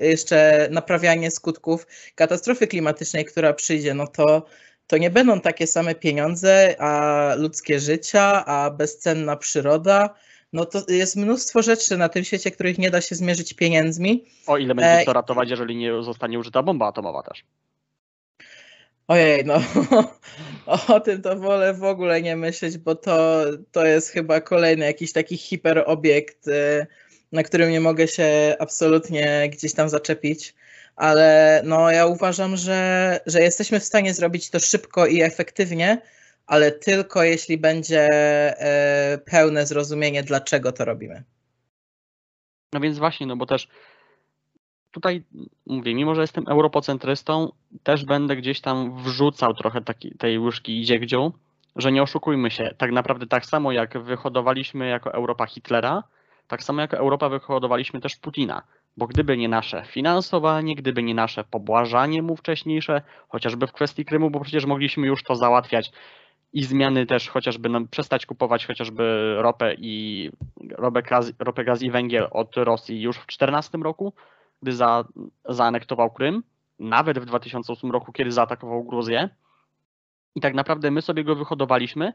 jeszcze naprawianie skutków katastrofy klimatycznej, która przyjdzie. No to to nie będą takie same pieniądze, a ludzkie życia, a bezcenna przyroda. No to jest mnóstwo rzeczy na tym świecie, których nie da się zmierzyć pieniędzmi. O ile będzie e, to ratować, jeżeli nie zostanie użyta bomba atomowa też. Ojej, no o tym to wolę w ogóle nie myśleć, bo to, to jest chyba kolejny jakiś taki hiperobiekt, y, na którym nie mogę się absolutnie gdzieś tam zaczepić. Ale no, ja uważam, że, że jesteśmy w stanie zrobić to szybko i efektywnie, ale tylko jeśli będzie y, pełne zrozumienie, dlaczego to robimy. No więc właśnie, no bo też tutaj mówię, mimo że jestem europocentrystą, też będę gdzieś tam wrzucał trochę taki, tej łyżki dziegdziu, że nie oszukujmy się, tak naprawdę tak samo jak wyhodowaliśmy jako Europa Hitlera, tak samo jako Europa wyhodowaliśmy też Putina. Bo gdyby nie nasze finansowanie, gdyby nie nasze pobłażanie mu wcześniejsze, chociażby w kwestii Krymu, bo przecież mogliśmy już to załatwiać i zmiany też chociażby przestać kupować chociażby ropę i ropę gaz, ropę, gaz i węgiel od Rosji już w 2014 roku, gdy za, zaanektował Krym, nawet w 2008 roku, kiedy zaatakował Gruzję. I tak naprawdę my sobie go wyhodowaliśmy,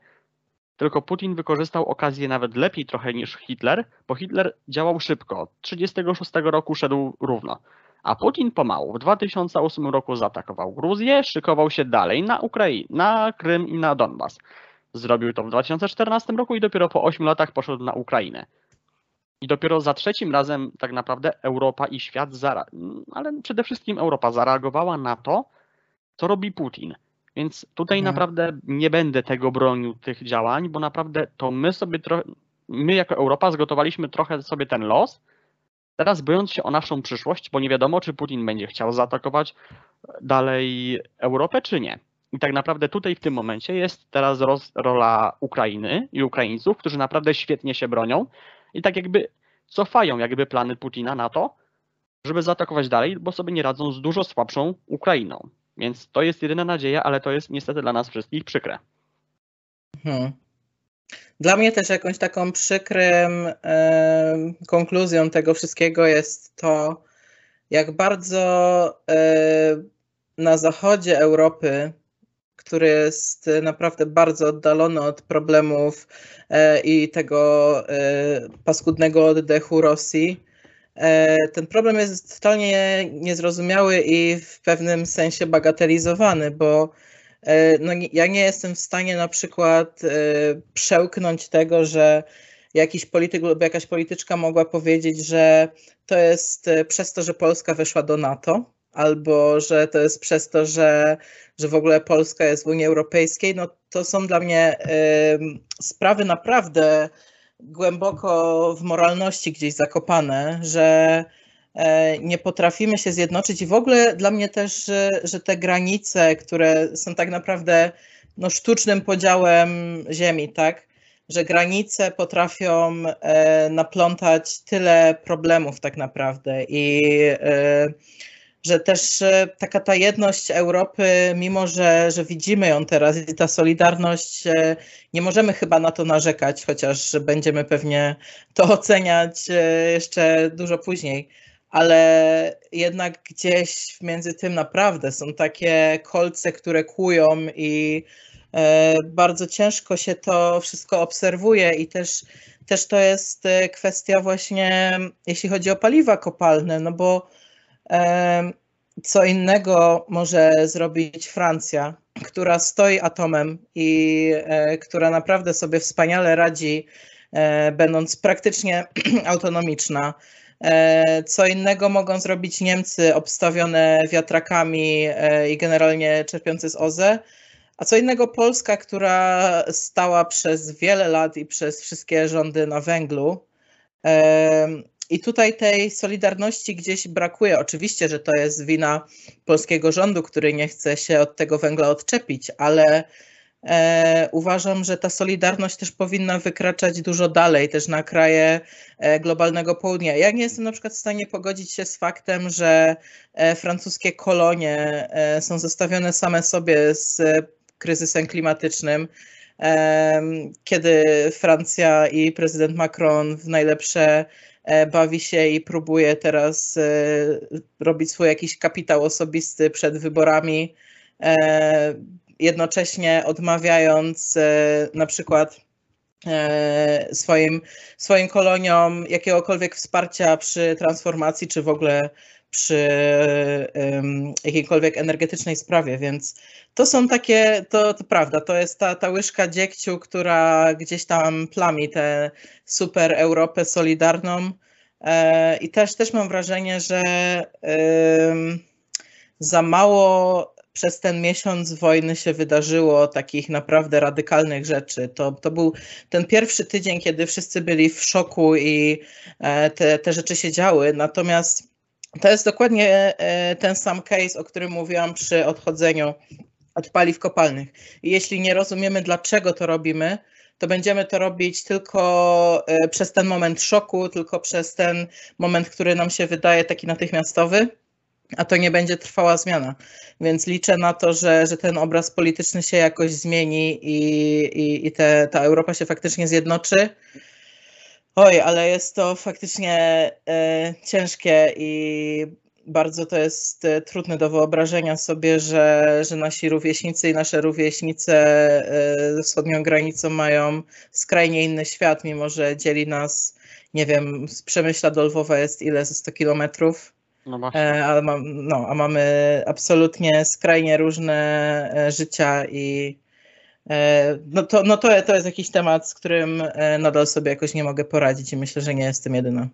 tylko Putin wykorzystał okazję nawet lepiej trochę niż Hitler, bo Hitler działał szybko. 36 roku szedł równo. A Putin pomału. W 2008 roku zaatakował Gruzję, szykował się dalej na Ukrainę, na Krym i na Donbas. Zrobił to w 2014 roku i dopiero po 8 latach poszedł na Ukrainę. I dopiero za trzecim razem tak naprawdę Europa i świat, ale przede wszystkim Europa zareagowała na to, co robi Putin. Więc tutaj mhm. naprawdę nie będę tego bronił, tych działań, bo naprawdę to my sobie trochę, my jako Europa zgotowaliśmy trochę sobie ten los, teraz bojąc się o naszą przyszłość, bo nie wiadomo, czy Putin będzie chciał zaatakować dalej Europę, czy nie. I tak naprawdę tutaj w tym momencie jest teraz roz, rola Ukrainy i Ukraińców, którzy naprawdę świetnie się bronią i tak jakby cofają jakby plany Putina na to, żeby zaatakować dalej, bo sobie nie radzą z dużo słabszą Ukrainą. Więc to jest jedyna nadzieja, ale to jest niestety dla nas wszystkich przykre. Hmm. Dla mnie też jakąś taką przykrym konkluzją tego wszystkiego jest to, jak bardzo na zachodzie Europy, który jest naprawdę bardzo oddalony od problemów e, i tego e, paskudnego oddechu Rosji, ten problem jest totalnie niezrozumiały i w pewnym sensie bagatelizowany, bo e, no, ja nie jestem w stanie na przykład e, przełknąć tego, że jakiś polityk lub jakaś polityczka mogła powiedzieć, że to jest przez to, że Polska weszła do NATO, albo że to jest przez to, że, że w ogóle Polska jest w Unii Europejskiej. No to są dla mnie y, sprawy naprawdę głęboko w moralności gdzieś zakopane, że e, nie potrafimy się zjednoczyć i w ogóle dla mnie też, że, że te granice, które są tak naprawdę no, sztucznym podziałem ziemi, tak? Że granice potrafią e, naplątać tyle problemów tak naprawdę i e, że też taka ta jedność Europy, mimo że, że widzimy ją teraz i ta solidarność, e, nie możemy chyba na to narzekać, chociaż będziemy pewnie to oceniać e, jeszcze dużo później. Ale jednak gdzieś między tym naprawdę są takie kolce, które kłują i e, bardzo ciężko się to wszystko obserwuje i też, też to jest kwestia właśnie, jeśli chodzi o paliwa kopalne, no bo co innego może zrobić Francja, która stoi atomem i e, która naprawdę sobie wspaniale radzi, e, będąc praktycznie autonomiczna. E, co innego mogą zrobić Niemcy obstawione wiatrakami i generalnie czerpiące z OZE, a co innego Polska, która stała przez wiele lat i przez wszystkie rządy na węglu. I tutaj tej solidarności gdzieś brakuje. Oczywiście, że to jest wina polskiego rządu, który nie chce się od tego węgla odczepić, ale e, uważam, że ta solidarność też powinna wykraczać dużo dalej, też na kraje e, globalnego południa. Ja nie jestem na przykład w stanie pogodzić się z faktem, że e, francuskie kolonie e, są zostawione same sobie z kryzysem klimatycznym kiedy Francja i prezydent Macron w najlepsze bawi się i próbuje teraz e, robić swój jakiś kapitał osobisty przed wyborami, e, jednocześnie odmawiając na przykład swoim, swoim koloniom jakiegokolwiek wsparcia przy transformacji, czy w ogóle przy jakiejkolwiek energetycznej sprawie, więc to są takie, to, to prawda, to jest ta, ta łyżka dziegciu, która gdzieś tam plami tę super Europę solidarną e, i też, też mam wrażenie, że za mało przez ten miesiąc wojny się wydarzyło takich naprawdę radykalnych rzeczy. To, to był ten pierwszy tydzień, kiedy wszyscy byli w szoku i e, te, te rzeczy się działy. Natomiast to jest dokładnie e, ten sam case, o którym mówiłam przy odchodzeniu od paliw kopalnych. I jeśli nie rozumiemy, dlaczego to robimy, to będziemy to robić tylko e, przez ten moment szoku, tylko przez ten moment, który nam się wydaje taki natychmiastowy a to nie będzie trwała zmiana. Więc liczę na to, że, że ten obraz polityczny się jakoś zmieni i, i, i te, ta Europa się faktycznie zjednoczy. Oj, ale jest to faktycznie e, ciężkie i bardzo to jest e, trudne do wyobrażenia sobie, że, że nasi rówieśnicy i nasze rówieśnice ze wschodnią granicą mają skrajnie inny świat, mimo że dzieli nas, nie wiem, z Przemyśla do Lwowa jest ile ze 100 kilometrów no właśnie. E, a, mam, no, a mamy absolutnie skrajnie różne życia i no to, no to, to jest jakiś temat, z którym nadal sobie jakoś nie mogę poradzić i myślę, że nie jestem jedyna.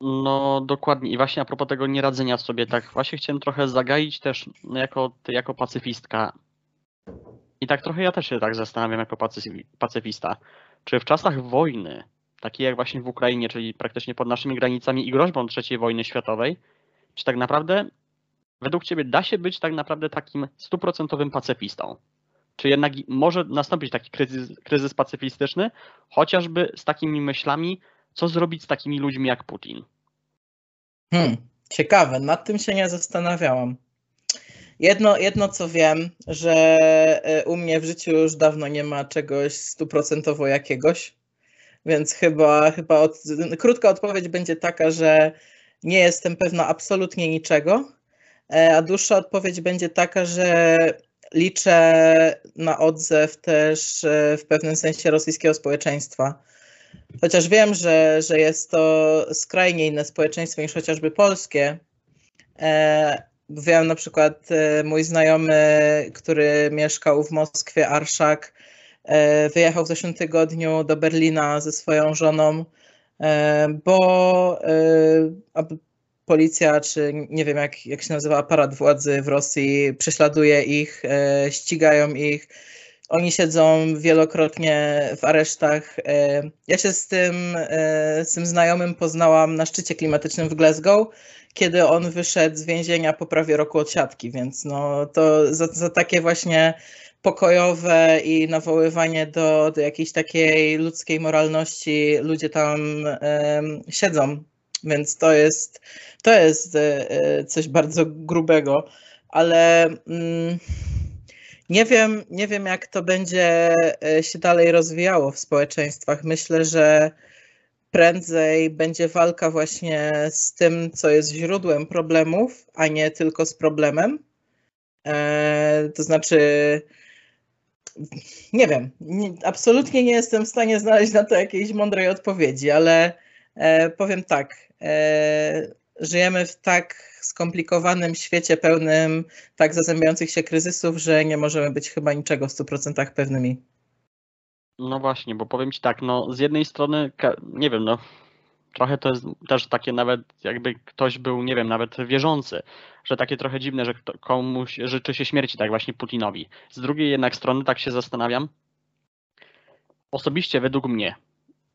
No dokładnie i właśnie a propos tego nieradzenia sobie, tak właśnie chciałem trochę zagaić też jako, jako pacyfistka. I tak trochę ja też się tak zastanawiam jako pacyfista. Czy w czasach wojny taki jak właśnie w Ukrainie, czyli praktycznie pod naszymi granicami i groźbą III wojny światowej, czy tak naprawdę według Ciebie da się być tak naprawdę takim stuprocentowym pacyfistą? Czy jednak może nastąpić taki kryzys, kryzys pacyfistyczny, chociażby z takimi myślami, co zrobić z takimi ludźmi jak Putin? Hmm, ciekawe, nad tym się nie zastanawiałam. Jedno, jedno co wiem, że e, u mnie w życiu już dawno nie ma czegoś stuprocentowo jakiegoś. Więc chyba, chyba od, krótka odpowiedź będzie taka, że nie jestem pewna absolutnie niczego, e, a dłuższa odpowiedź będzie taka, że liczę na odzew też e, w pewnym sensie rosyjskiego społeczeństwa. Chociaż wiem, że, że jest to skrajnie inne społeczeństwo niż chociażby polskie. E, wiem na przykład mój znajomy, który mieszkał w Moskwie, Arszak, E, wyjechał w zeszłym tygodniu do Berlina ze swoją żoną, e, bo e, policja, czy nie wiem jak, jak się nazywa aparat władzy w Rosji, prześladuje ich, ścigają ich. Oni siedzą wielokrotnie w aresztach. Ja się z tym, z tym znajomym poznałam na szczycie klimatycznym w Glasgow, kiedy on wyszedł z więzienia po prawie roku odsiadki, więc no to za, za takie właśnie pokojowe i nawoływanie do, do jakiejś takiej ludzkiej moralności ludzie tam siedzą. Więc to jest, to jest e, coś bardzo grubego, ale um, nie wiem, nie wiem, jak to będzie e, się dalej rozwijało w społeczeństwach. Myślę, że prędzej będzie walka właśnie z tym, co jest źródłem problemów, a nie tylko z problemem. E, to znaczy, nie wiem, nie, absolutnie nie jestem w stanie znaleźć na to jakiejś mądrej odpowiedzi, ale e, powiem tak. E, żyjemy w tak skomplikowanym świecie pełnym tak zazębiających się kryzysów, że nie możemy być chyba niczego w 100% pewnymi. No właśnie, bo powiem Ci tak, no z jednej strony, nie wiem, no trochę to jest też takie nawet, jakby ktoś był, nie wiem, nawet wierzący, że takie trochę dziwne, że komuś życzy się śmierci, tak właśnie Putinowi. Z drugiej jednak strony tak się zastanawiam, osobiście według mnie,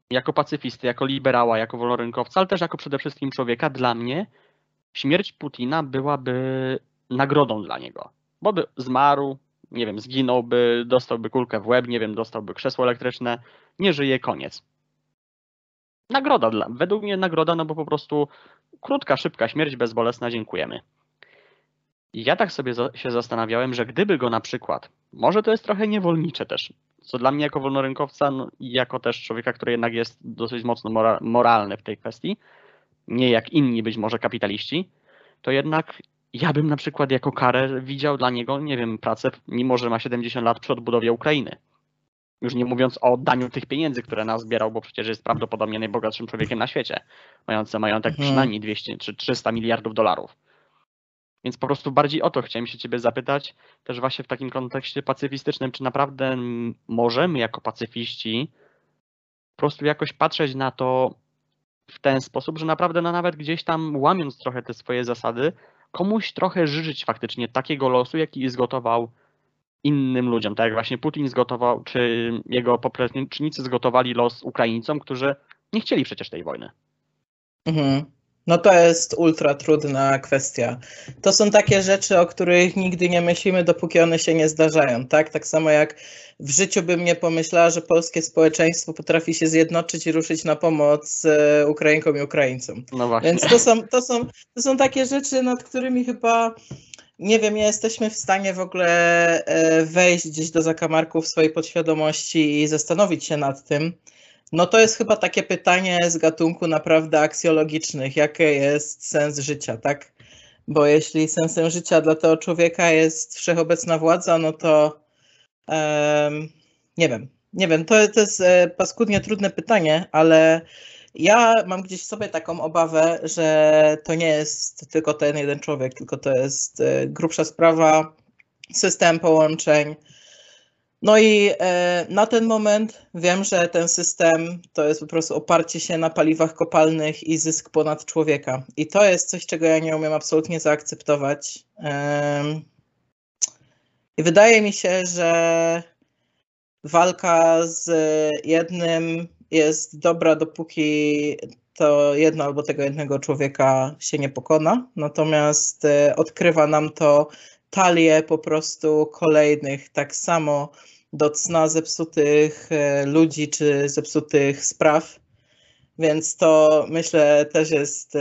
jako pacyfisty, jako liberała, jako wolorynkowca, ale też jako przede wszystkim człowieka, dla mnie śmierć Putina byłaby nagrodą dla niego. Bo by zmarł, nie wiem, zginąłby, dostałby kulkę w łeb, nie wiem, dostałby krzesło elektryczne, nie żyje, koniec nagroda dla, według mnie nagroda, no bo po prostu krótka, szybka śmierć, bezbolesna, dziękujemy. I ja tak sobie za, się zastanawiałem, że gdyby go na przykład, może to jest trochę niewolnicze też, co dla mnie jako wolnorynkowca no, i jako też człowieka, który jednak jest dosyć mocno mora, moralny w tej kwestii, nie jak inni być może kapitaliści, to jednak ja bym na przykład jako karę widział dla niego, nie wiem, pracę, mimo że ma 70 lat przy odbudowie Ukrainy. Już nie mówiąc o oddaniu tych pieniędzy, które nas zbierał, bo przecież jest prawdopodobnie najbogatszym człowiekiem na świecie, mający majątek Mhm. przynajmniej 200 czy 300 miliardów dolarów. Więc po prostu bardziej o to chciałem się ciebie zapytać, też właśnie w takim kontekście pacyfistycznym, czy naprawdę możemy jako pacyfiści po prostu jakoś patrzeć na to w ten sposób, że naprawdę no nawet gdzieś tam łamiąc trochę te swoje zasady, komuś trochę życzyć faktycznie takiego losu, jaki zgotował innym ludziom. Tak jak właśnie Putin zgotował, czy jego poplecznicy zgotowali los Ukraińcom, którzy nie chcieli przecież tej wojny. Mhm. No to jest ultra trudna kwestia. To są takie rzeczy, o których nigdy nie myślimy, dopóki one się nie zdarzają, tak? Tak samo jak w życiu bym nie pomyślała, że polskie społeczeństwo potrafi się zjednoczyć i ruszyć na pomoc e, Ukrainkom i Ukraińcom. No właśnie. Więc to są, to, są, to są takie rzeczy, nad którymi chyba nie wiem, nie jesteśmy w stanie w ogóle e, wejść gdzieś do zakamarków swojej podświadomości i zastanowić się nad tym. No to jest chyba takie pytanie z gatunku naprawdę aksjologicznych, jaki jest sens życia, tak? Bo jeśli sensem życia dla tego człowieka jest wszechobecna władza, no to em, nie wiem, nie wiem, to, to jest e, paskudnie trudne pytanie, ale ja mam gdzieś w sobie taką obawę, że to nie jest tylko ten jeden człowiek, tylko to jest e, grubsza sprawa, system połączeń. No i e, na ten moment wiem, że ten system to jest po prostu oparcie się na paliwach kopalnych i zysk ponad człowieka. I to jest coś, czego ja nie umiem absolutnie zaakceptować. I wydaje mi się, że walka z jednym jest dobra, dopóki to jedno albo tego jednego człowieka się nie pokona. Natomiast e, odkrywa nam to talię po prostu kolejnych, tak samo do cna zepsutych e, ludzi czy zepsutych spraw. Więc to myślę też jest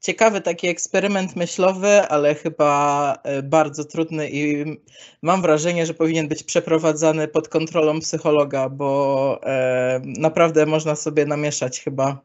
ciekawy taki eksperyment myślowy, ale chyba e, bardzo trudny i mam wrażenie, że powinien być przeprowadzany pod kontrolą psychologa, bo e, naprawdę można sobie namieszać chyba,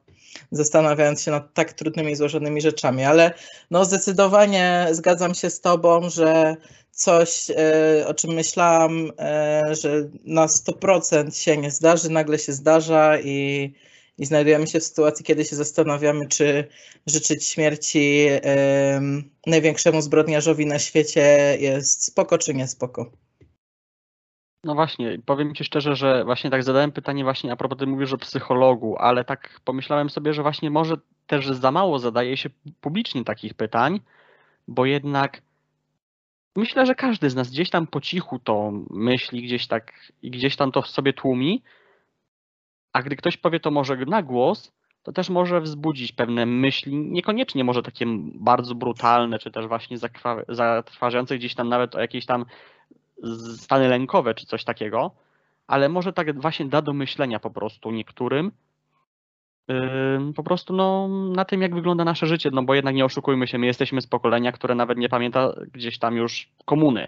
zastanawiając się nad tak trudnymi i złożonymi rzeczami, ale no zdecydowanie zgadzam się z tobą, że coś, e, o czym myślałam, e, że na 100% się nie zdarzy, nagle się zdarza i, i znajdujemy się w sytuacji, kiedy się zastanawiamy, czy życzyć śmierci em, największemu zbrodniarzowi na świecie jest spoko, czy nie spoko. No właśnie, powiem Ci szczerze, że właśnie tak zadałem pytanie właśnie a propos, ty mówisz o psychologu, ale tak pomyślałem sobie, że właśnie może też za mało zadaje się publicznie takich pytań, bo jednak myślę, że każdy z nas gdzieś tam po cichu to myśli, gdzieś tak i gdzieś tam to sobie tłumi, a gdy ktoś powie to może na głos, to też może wzbudzić pewne myśli, niekoniecznie może takie bardzo brutalne, czy też właśnie zatrważające gdzieś tam nawet o jakieś tam stany lękowe, czy coś takiego, ale może tak właśnie da do myślenia po prostu niektórym, Ym, po prostu no, na tym, jak wygląda nasze życie, no bo jednak nie oszukujmy się, my jesteśmy z pokolenia, które nawet nie pamięta gdzieś tam już komuny.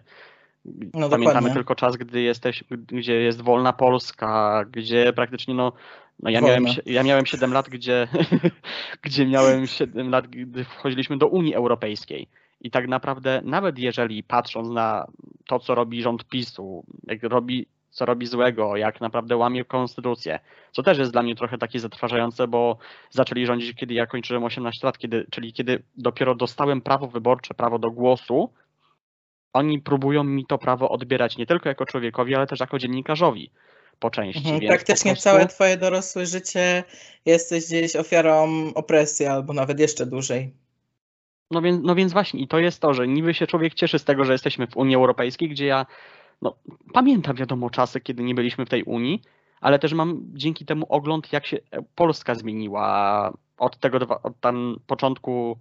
No Pamiętamy dokładnie. tylko czas, gdy jesteś, gdzie jest wolna Polska, gdzie praktycznie no, no ja, miałem, ja miałem 7 lat, gdzie, gdzie miałem 7 lat, gdy wchodziliśmy do Unii Europejskiej. I tak naprawdę, nawet jeżeli patrząc na to, co robi rząd PiSu, jak robi, co robi złego, jak naprawdę łamie konstytucję, co też jest dla mnie trochę takie zatrważające, bo zaczęli rządzić, kiedy ja kończyłem 18 lat, kiedy, czyli kiedy dopiero dostałem prawo wyborcze, prawo do głosu, oni próbują mi to prawo odbierać nie tylko jako człowiekowi, ale też jako dziennikarzowi po części. Mhm, więc po Praktycznie prostu- całe twoje dorosłe życie jesteś gdzieś ofiarą opresji albo nawet jeszcze dłużej. No więc, no więc właśnie, i to jest to, że niby się człowiek cieszy z tego, że jesteśmy w Unii Europejskiej, gdzie ja no, pamiętam wiadomo czasy, kiedy nie byliśmy w tej Unii, ale też mam dzięki temu ogląd, jak się Polska zmieniła od tego od tam początku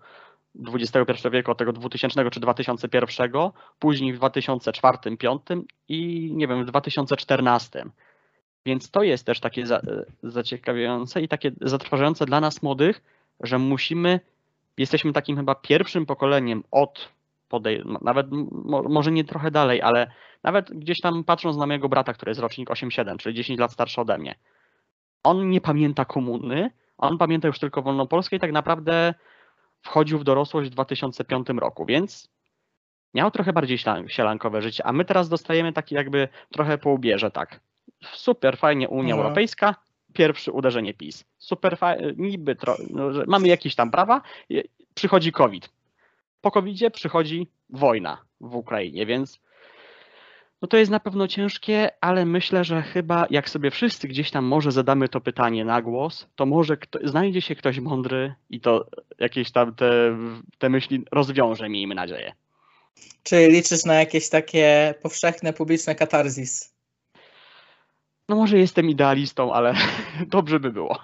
XXI wieku, od tego 2000 czy 2001, później w 2004-2005 i nie wiem, w 2014. Więc to jest też takie za, zaciekawiające i takie zatrważające dla nas młodych, że musimy jesteśmy takim chyba pierwszym pokoleniem od podej- nawet mo- może nie trochę dalej, ale nawet gdzieś tam patrząc na mojego brata, który jest rocznik 87, czyli 10 lat starszy ode mnie. On nie pamięta komuny, on pamięta już tylko wolną Polskę i tak naprawdę wchodził w dorosłość w 2005 roku, więc miał trochę bardziej sielankowe życie, a my teraz dostajemy taki jakby trochę po ubierze, tak. super fajnie Unia Mhm. Europejska, pierwsze uderzenie PiS. Super niby tro, no, że mamy jakieś tam prawa, przychodzi COVID. Po COVID przychodzi wojna w Ukrainie, więc no to jest na pewno ciężkie, ale myślę, że chyba jak sobie wszyscy gdzieś tam może zadamy to pytanie na głos, to może kto, znajdzie się ktoś mądry i to jakieś tam te, te myśli rozwiąże, miejmy nadzieję. Czyli liczysz na jakieś takie powszechne, publiczne katarzis? No może jestem idealistą, ale dobrze by było.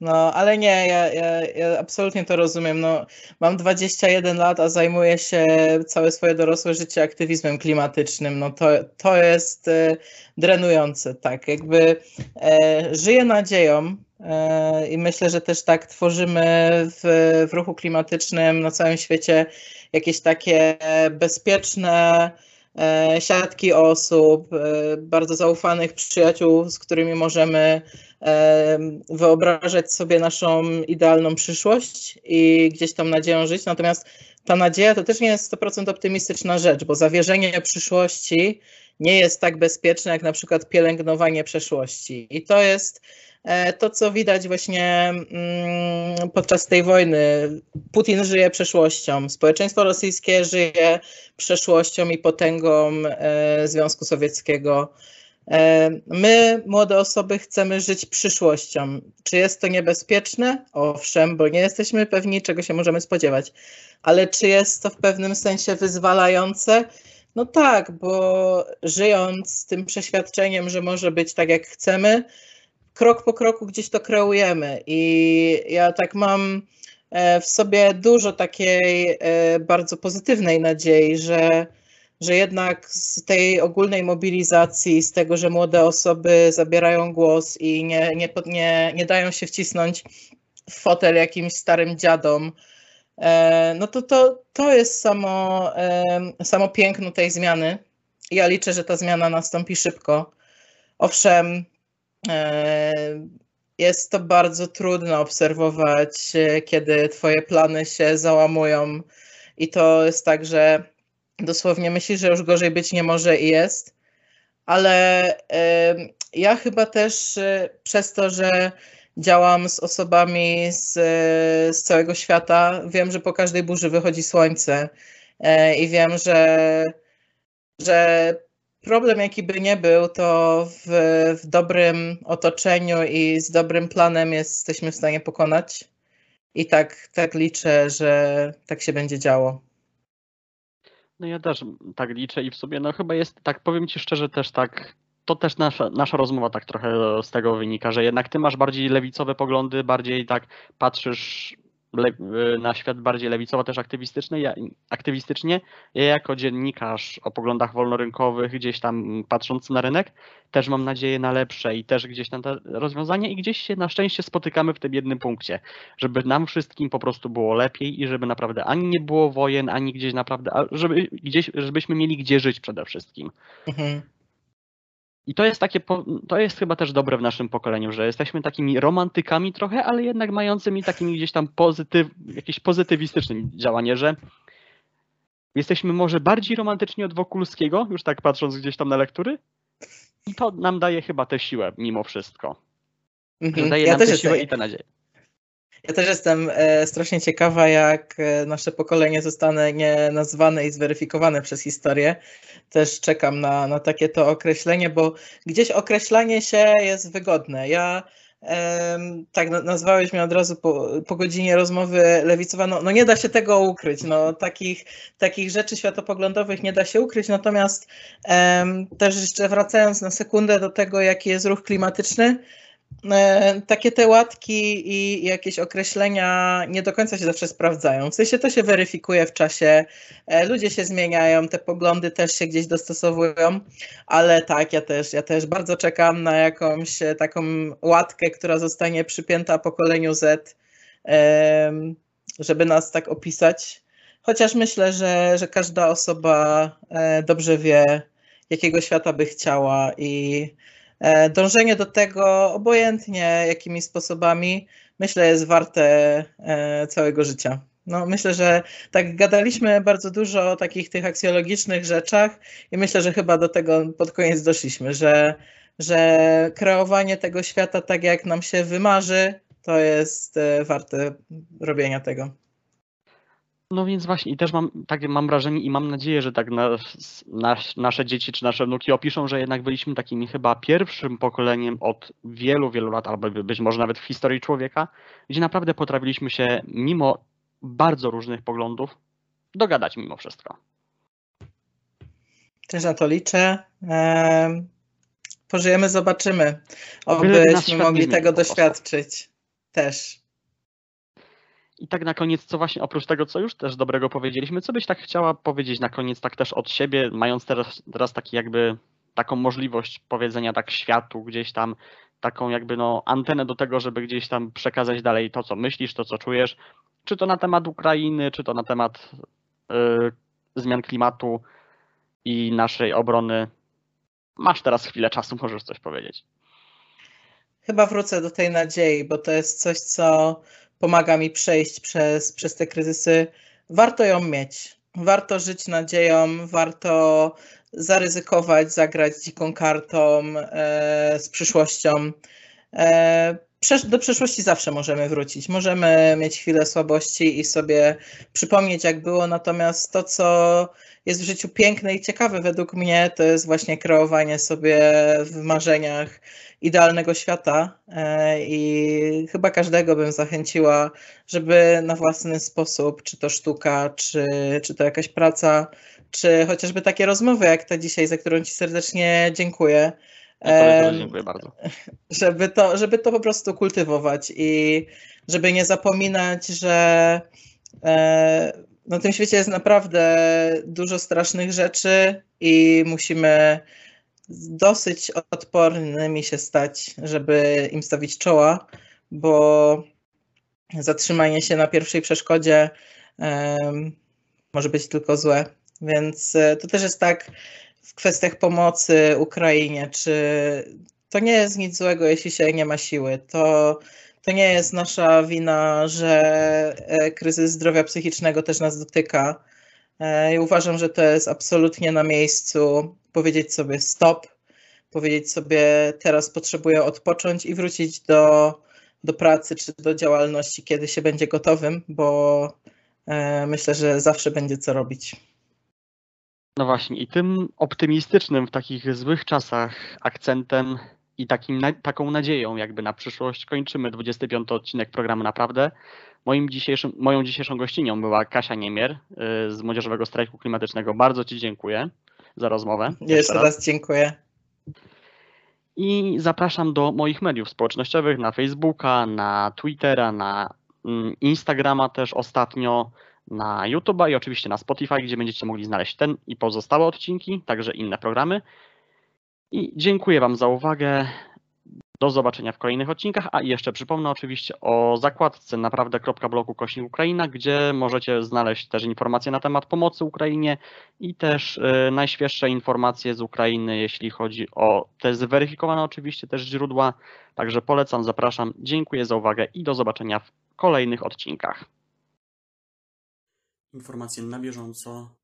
No, ale nie, ja, ja, ja absolutnie to rozumiem. No, mam 21 lat, a zajmuję się całe swoje dorosłe życie aktywizmem klimatycznym. No to, to jest e, drenujące, tak. Jakby e, żyję nadzieją e, i myślę, że też tak tworzymy w, w ruchu klimatycznym na całym świecie jakieś takie bezpieczne e, siatki osób, e, bardzo zaufanych przyjaciół, z którymi możemy e, wyobrażać sobie naszą idealną przyszłość i gdzieś tam nadzieją żyć. Natomiast ta nadzieja to też nie jest 100% optymistyczna rzecz, bo zawierzenie przyszłości nie jest tak bezpieczne jak na przykład pielęgnowanie przeszłości. I to jest e, to, co widać właśnie mm, podczas tej wojny. Putin żyje przeszłością, społeczeństwo rosyjskie żyje przeszłością i potęgą e, Związku Sowieckiego. E, My, młode osoby, chcemy żyć przyszłością. Czy jest to niebezpieczne? Owszem, bo nie jesteśmy pewni, czego się możemy spodziewać. Ale czy jest to w pewnym sensie wyzwalające? No tak, bo żyjąc z tym przeświadczeniem, że może być tak, jak chcemy, krok po kroku gdzieś to kreujemy. I ja tak mam e, w sobie dużo takiej e, bardzo pozytywnej nadziei, że że jednak z tej ogólnej mobilizacji, z tego, że młode osoby zabierają głos i nie, nie, nie, nie dają się wcisnąć w fotel jakimś starym dziadom, e, no to, to, to jest samo, samo piękno tej zmiany. Ja liczę, że ta zmiana nastąpi szybko. Owszem, jest to bardzo trudno obserwować, kiedy Twoje plany się załamują, i to jest tak, że dosłownie myślisz, że już gorzej być nie może i jest, ale y, ja chyba też przez to, że działam z osobami z, z całego świata, wiem, że po każdej burzy wychodzi słońce. I wiem, że, że problem jaki by nie był, to w, w dobrym otoczeniu i z dobrym planem jesteśmy w stanie pokonać. I tak, tak liczę, że tak się będzie działo. No ja też tak liczę i w sobie, no chyba jest, tak powiem Ci szczerze też tak, to też nasza, nasza rozmowa tak trochę z tego wynika, że jednak Ty masz bardziej lewicowe poglądy, bardziej tak patrzysz na świat bardziej lewicowo, też aktywistyczny, ja, aktywistycznie. Ja jako dziennikarz o poglądach wolnorynkowych, gdzieś tam patrząc na rynek, też mam nadzieję na lepsze i też gdzieś tam te rozwiązania i gdzieś się na szczęście spotykamy w tym jednym punkcie, żeby nam wszystkim po prostu było lepiej i żeby naprawdę ani nie było wojen, ani gdzieś naprawdę, żeby gdzieś, żebyśmy mieli gdzie żyć przede wszystkim. Mhm. I to jest takie, to jest chyba też dobre w naszym pokoleniu, że jesteśmy takimi romantykami trochę, ale jednak mającymi takimi gdzieś tam pozytyw, jakieś pozytywistyczne działanie, że jesteśmy może bardziej romantyczni od Wokulskiego, już tak patrząc gdzieś tam na lektury. I to nam daje chyba tę siłę mimo wszystko. Że Mhm. daje Ja nam tę siłę i tę nadzieję. Ja też jestem e, strasznie ciekawa, jak e, nasze pokolenie zostanie nazwane i zweryfikowane przez historię. Też czekam na, na takie to określenie, bo gdzieś określanie się jest wygodne. Ja tak na- nazwałeś mnie od razu po, po godzinie rozmowy lewicowa. No, no nie da się tego ukryć. No, takich, takich rzeczy światopoglądowych nie da się ukryć. Natomiast też jeszcze wracając na sekundę do tego, jaki jest ruch klimatyczny, takie te łatki i jakieś określenia nie do końca się zawsze sprawdzają. W sensie to się weryfikuje w czasie, e, ludzie się zmieniają, te poglądy też się gdzieś dostosowują, ale tak, ja też, ja też bardzo czekam na jakąś e, taką łatkę, która zostanie przypięta pokoleniu Z, żeby nas tak opisać. Chociaż myślę, że, że każda osoba e, dobrze wie, jakiego świata by chciała i E, Dążenie do tego, obojętnie jakimi sposobami, myślę, jest warte e, całego życia. No, myślę, że tak gadaliśmy bardzo dużo o takich tych aksjologicznych rzeczach i myślę, że chyba do tego pod koniec doszliśmy, że że kreowanie tego świata tak, jak nam się wymarzy, to jest e, warte robienia tego. No więc właśnie, i też mam, tak mam wrażenie i mam nadzieję, że tak nas, nas, nasze dzieci czy nasze wnuki opiszą, że jednak byliśmy takimi chyba pierwszym pokoleniem od wielu, wielu lat, albo być może nawet w historii człowieka, gdzie naprawdę potrafiliśmy się mimo bardzo różnych poglądów dogadać mimo wszystko. Też na to liczę. Em, Pożyjemy, zobaczymy. Obyśmy mogli tego doświadczyć. Też. I tak na koniec, co właśnie oprócz tego, co już też dobrego powiedzieliśmy, co byś tak chciała powiedzieć na koniec, tak też od siebie, mając teraz, teraz taki jakby taką możliwość powiedzenia tak światu gdzieś tam, taką jakby no antenę do tego, żeby gdzieś tam przekazać dalej to, co myślisz, to, co czujesz, czy to na temat Ukrainy, czy to na temat y, zmian klimatu i naszej obrony. Masz teraz chwilę czasu, możesz coś powiedzieć. Chyba wrócę do tej nadziei, bo to jest coś, co pomaga mi przejść przez, przez te kryzysy. Warto ją mieć. Warto żyć nadzieją, warto zaryzykować, zagrać dziką kartą e, z przyszłością. E, do przeszłości zawsze możemy wrócić. Możemy mieć chwilę słabości i sobie przypomnieć, jak było. Natomiast to, co jest w życiu piękne i ciekawe według mnie, to jest właśnie kreowanie sobie w marzeniach idealnego świata e, i chyba każdego bym zachęciła, żeby na własny sposób, czy to sztuka, czy, czy to jakaś praca, czy chociażby takie rozmowy jak ta dzisiaj, za którą Ci serdecznie dziękuję, Też dziękuję bardzo. żeby to, żeby to po prostu kultywować i żeby nie zapominać, że e, na tym świecie jest naprawdę dużo strasznych rzeczy i musimy dosyć odpornymi się stać, żeby im stawić czoła, bo zatrzymanie się na pierwszej przeszkodzie może być tylko złe. Więc e, to też jest tak w kwestiach pomocy Ukrainie, czy to nie jest nic złego, jeśli się nie ma siły. To, to nie jest nasza wina, że e, kryzys zdrowia psychicznego też nas dotyka. E, I uważam, że to jest absolutnie na miejscu powiedzieć sobie stop, powiedzieć sobie teraz potrzebuję odpocząć i wrócić do, do pracy czy do działalności, kiedy się będzie gotowym, bo e, myślę, że zawsze będzie co robić. No właśnie, i tym optymistycznym w takich złych czasach akcentem i takim, na, taką nadzieją jakby na przyszłość kończymy 25 odcinek programu Naprawdę. Moim dzisiejszym, moją dzisiejszą gościnią była Kasia Niemier y, z Młodzieżowego Strajku Klimatycznego. Bardzo Ci dziękuję za rozmowę. Jeszcze raz dziękuję. I zapraszam do moich mediów społecznościowych na Facebooka, na Twittera, na mm, Instagrama też ostatnio, na YouTube'a i oczywiście na Spotify, gdzie będziecie mogli znaleźć ten i pozostałe odcinki, także inne programy. I dziękuję Wam za uwagę. Do zobaczenia w kolejnych odcinkach, a jeszcze przypomnę oczywiście o zakładce naprawdę.bloku kośnik Ukraina, gdzie możecie znaleźć też informacje na temat pomocy Ukrainie i też y, najświeższe informacje z Ukrainy, jeśli chodzi o te zweryfikowane oczywiście też źródła. Także polecam, zapraszam. Dziękuję za uwagę i do zobaczenia w kolejnych odcinkach. Informacje na bieżąco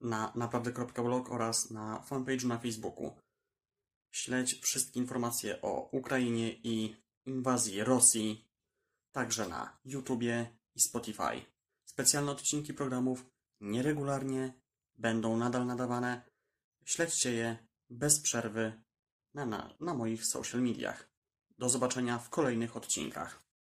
na naprawdę.blog oraz na fanpage'u na Facebooku. Śledź wszystkie informacje o Ukrainie i inwazji Rosji, także na YouTubie i Spotify. Specjalne odcinki programów nieregularnie będą nadal nadawane. Śledźcie je bez przerwy na, na, na moich social mediach. Do zobaczenia w kolejnych odcinkach.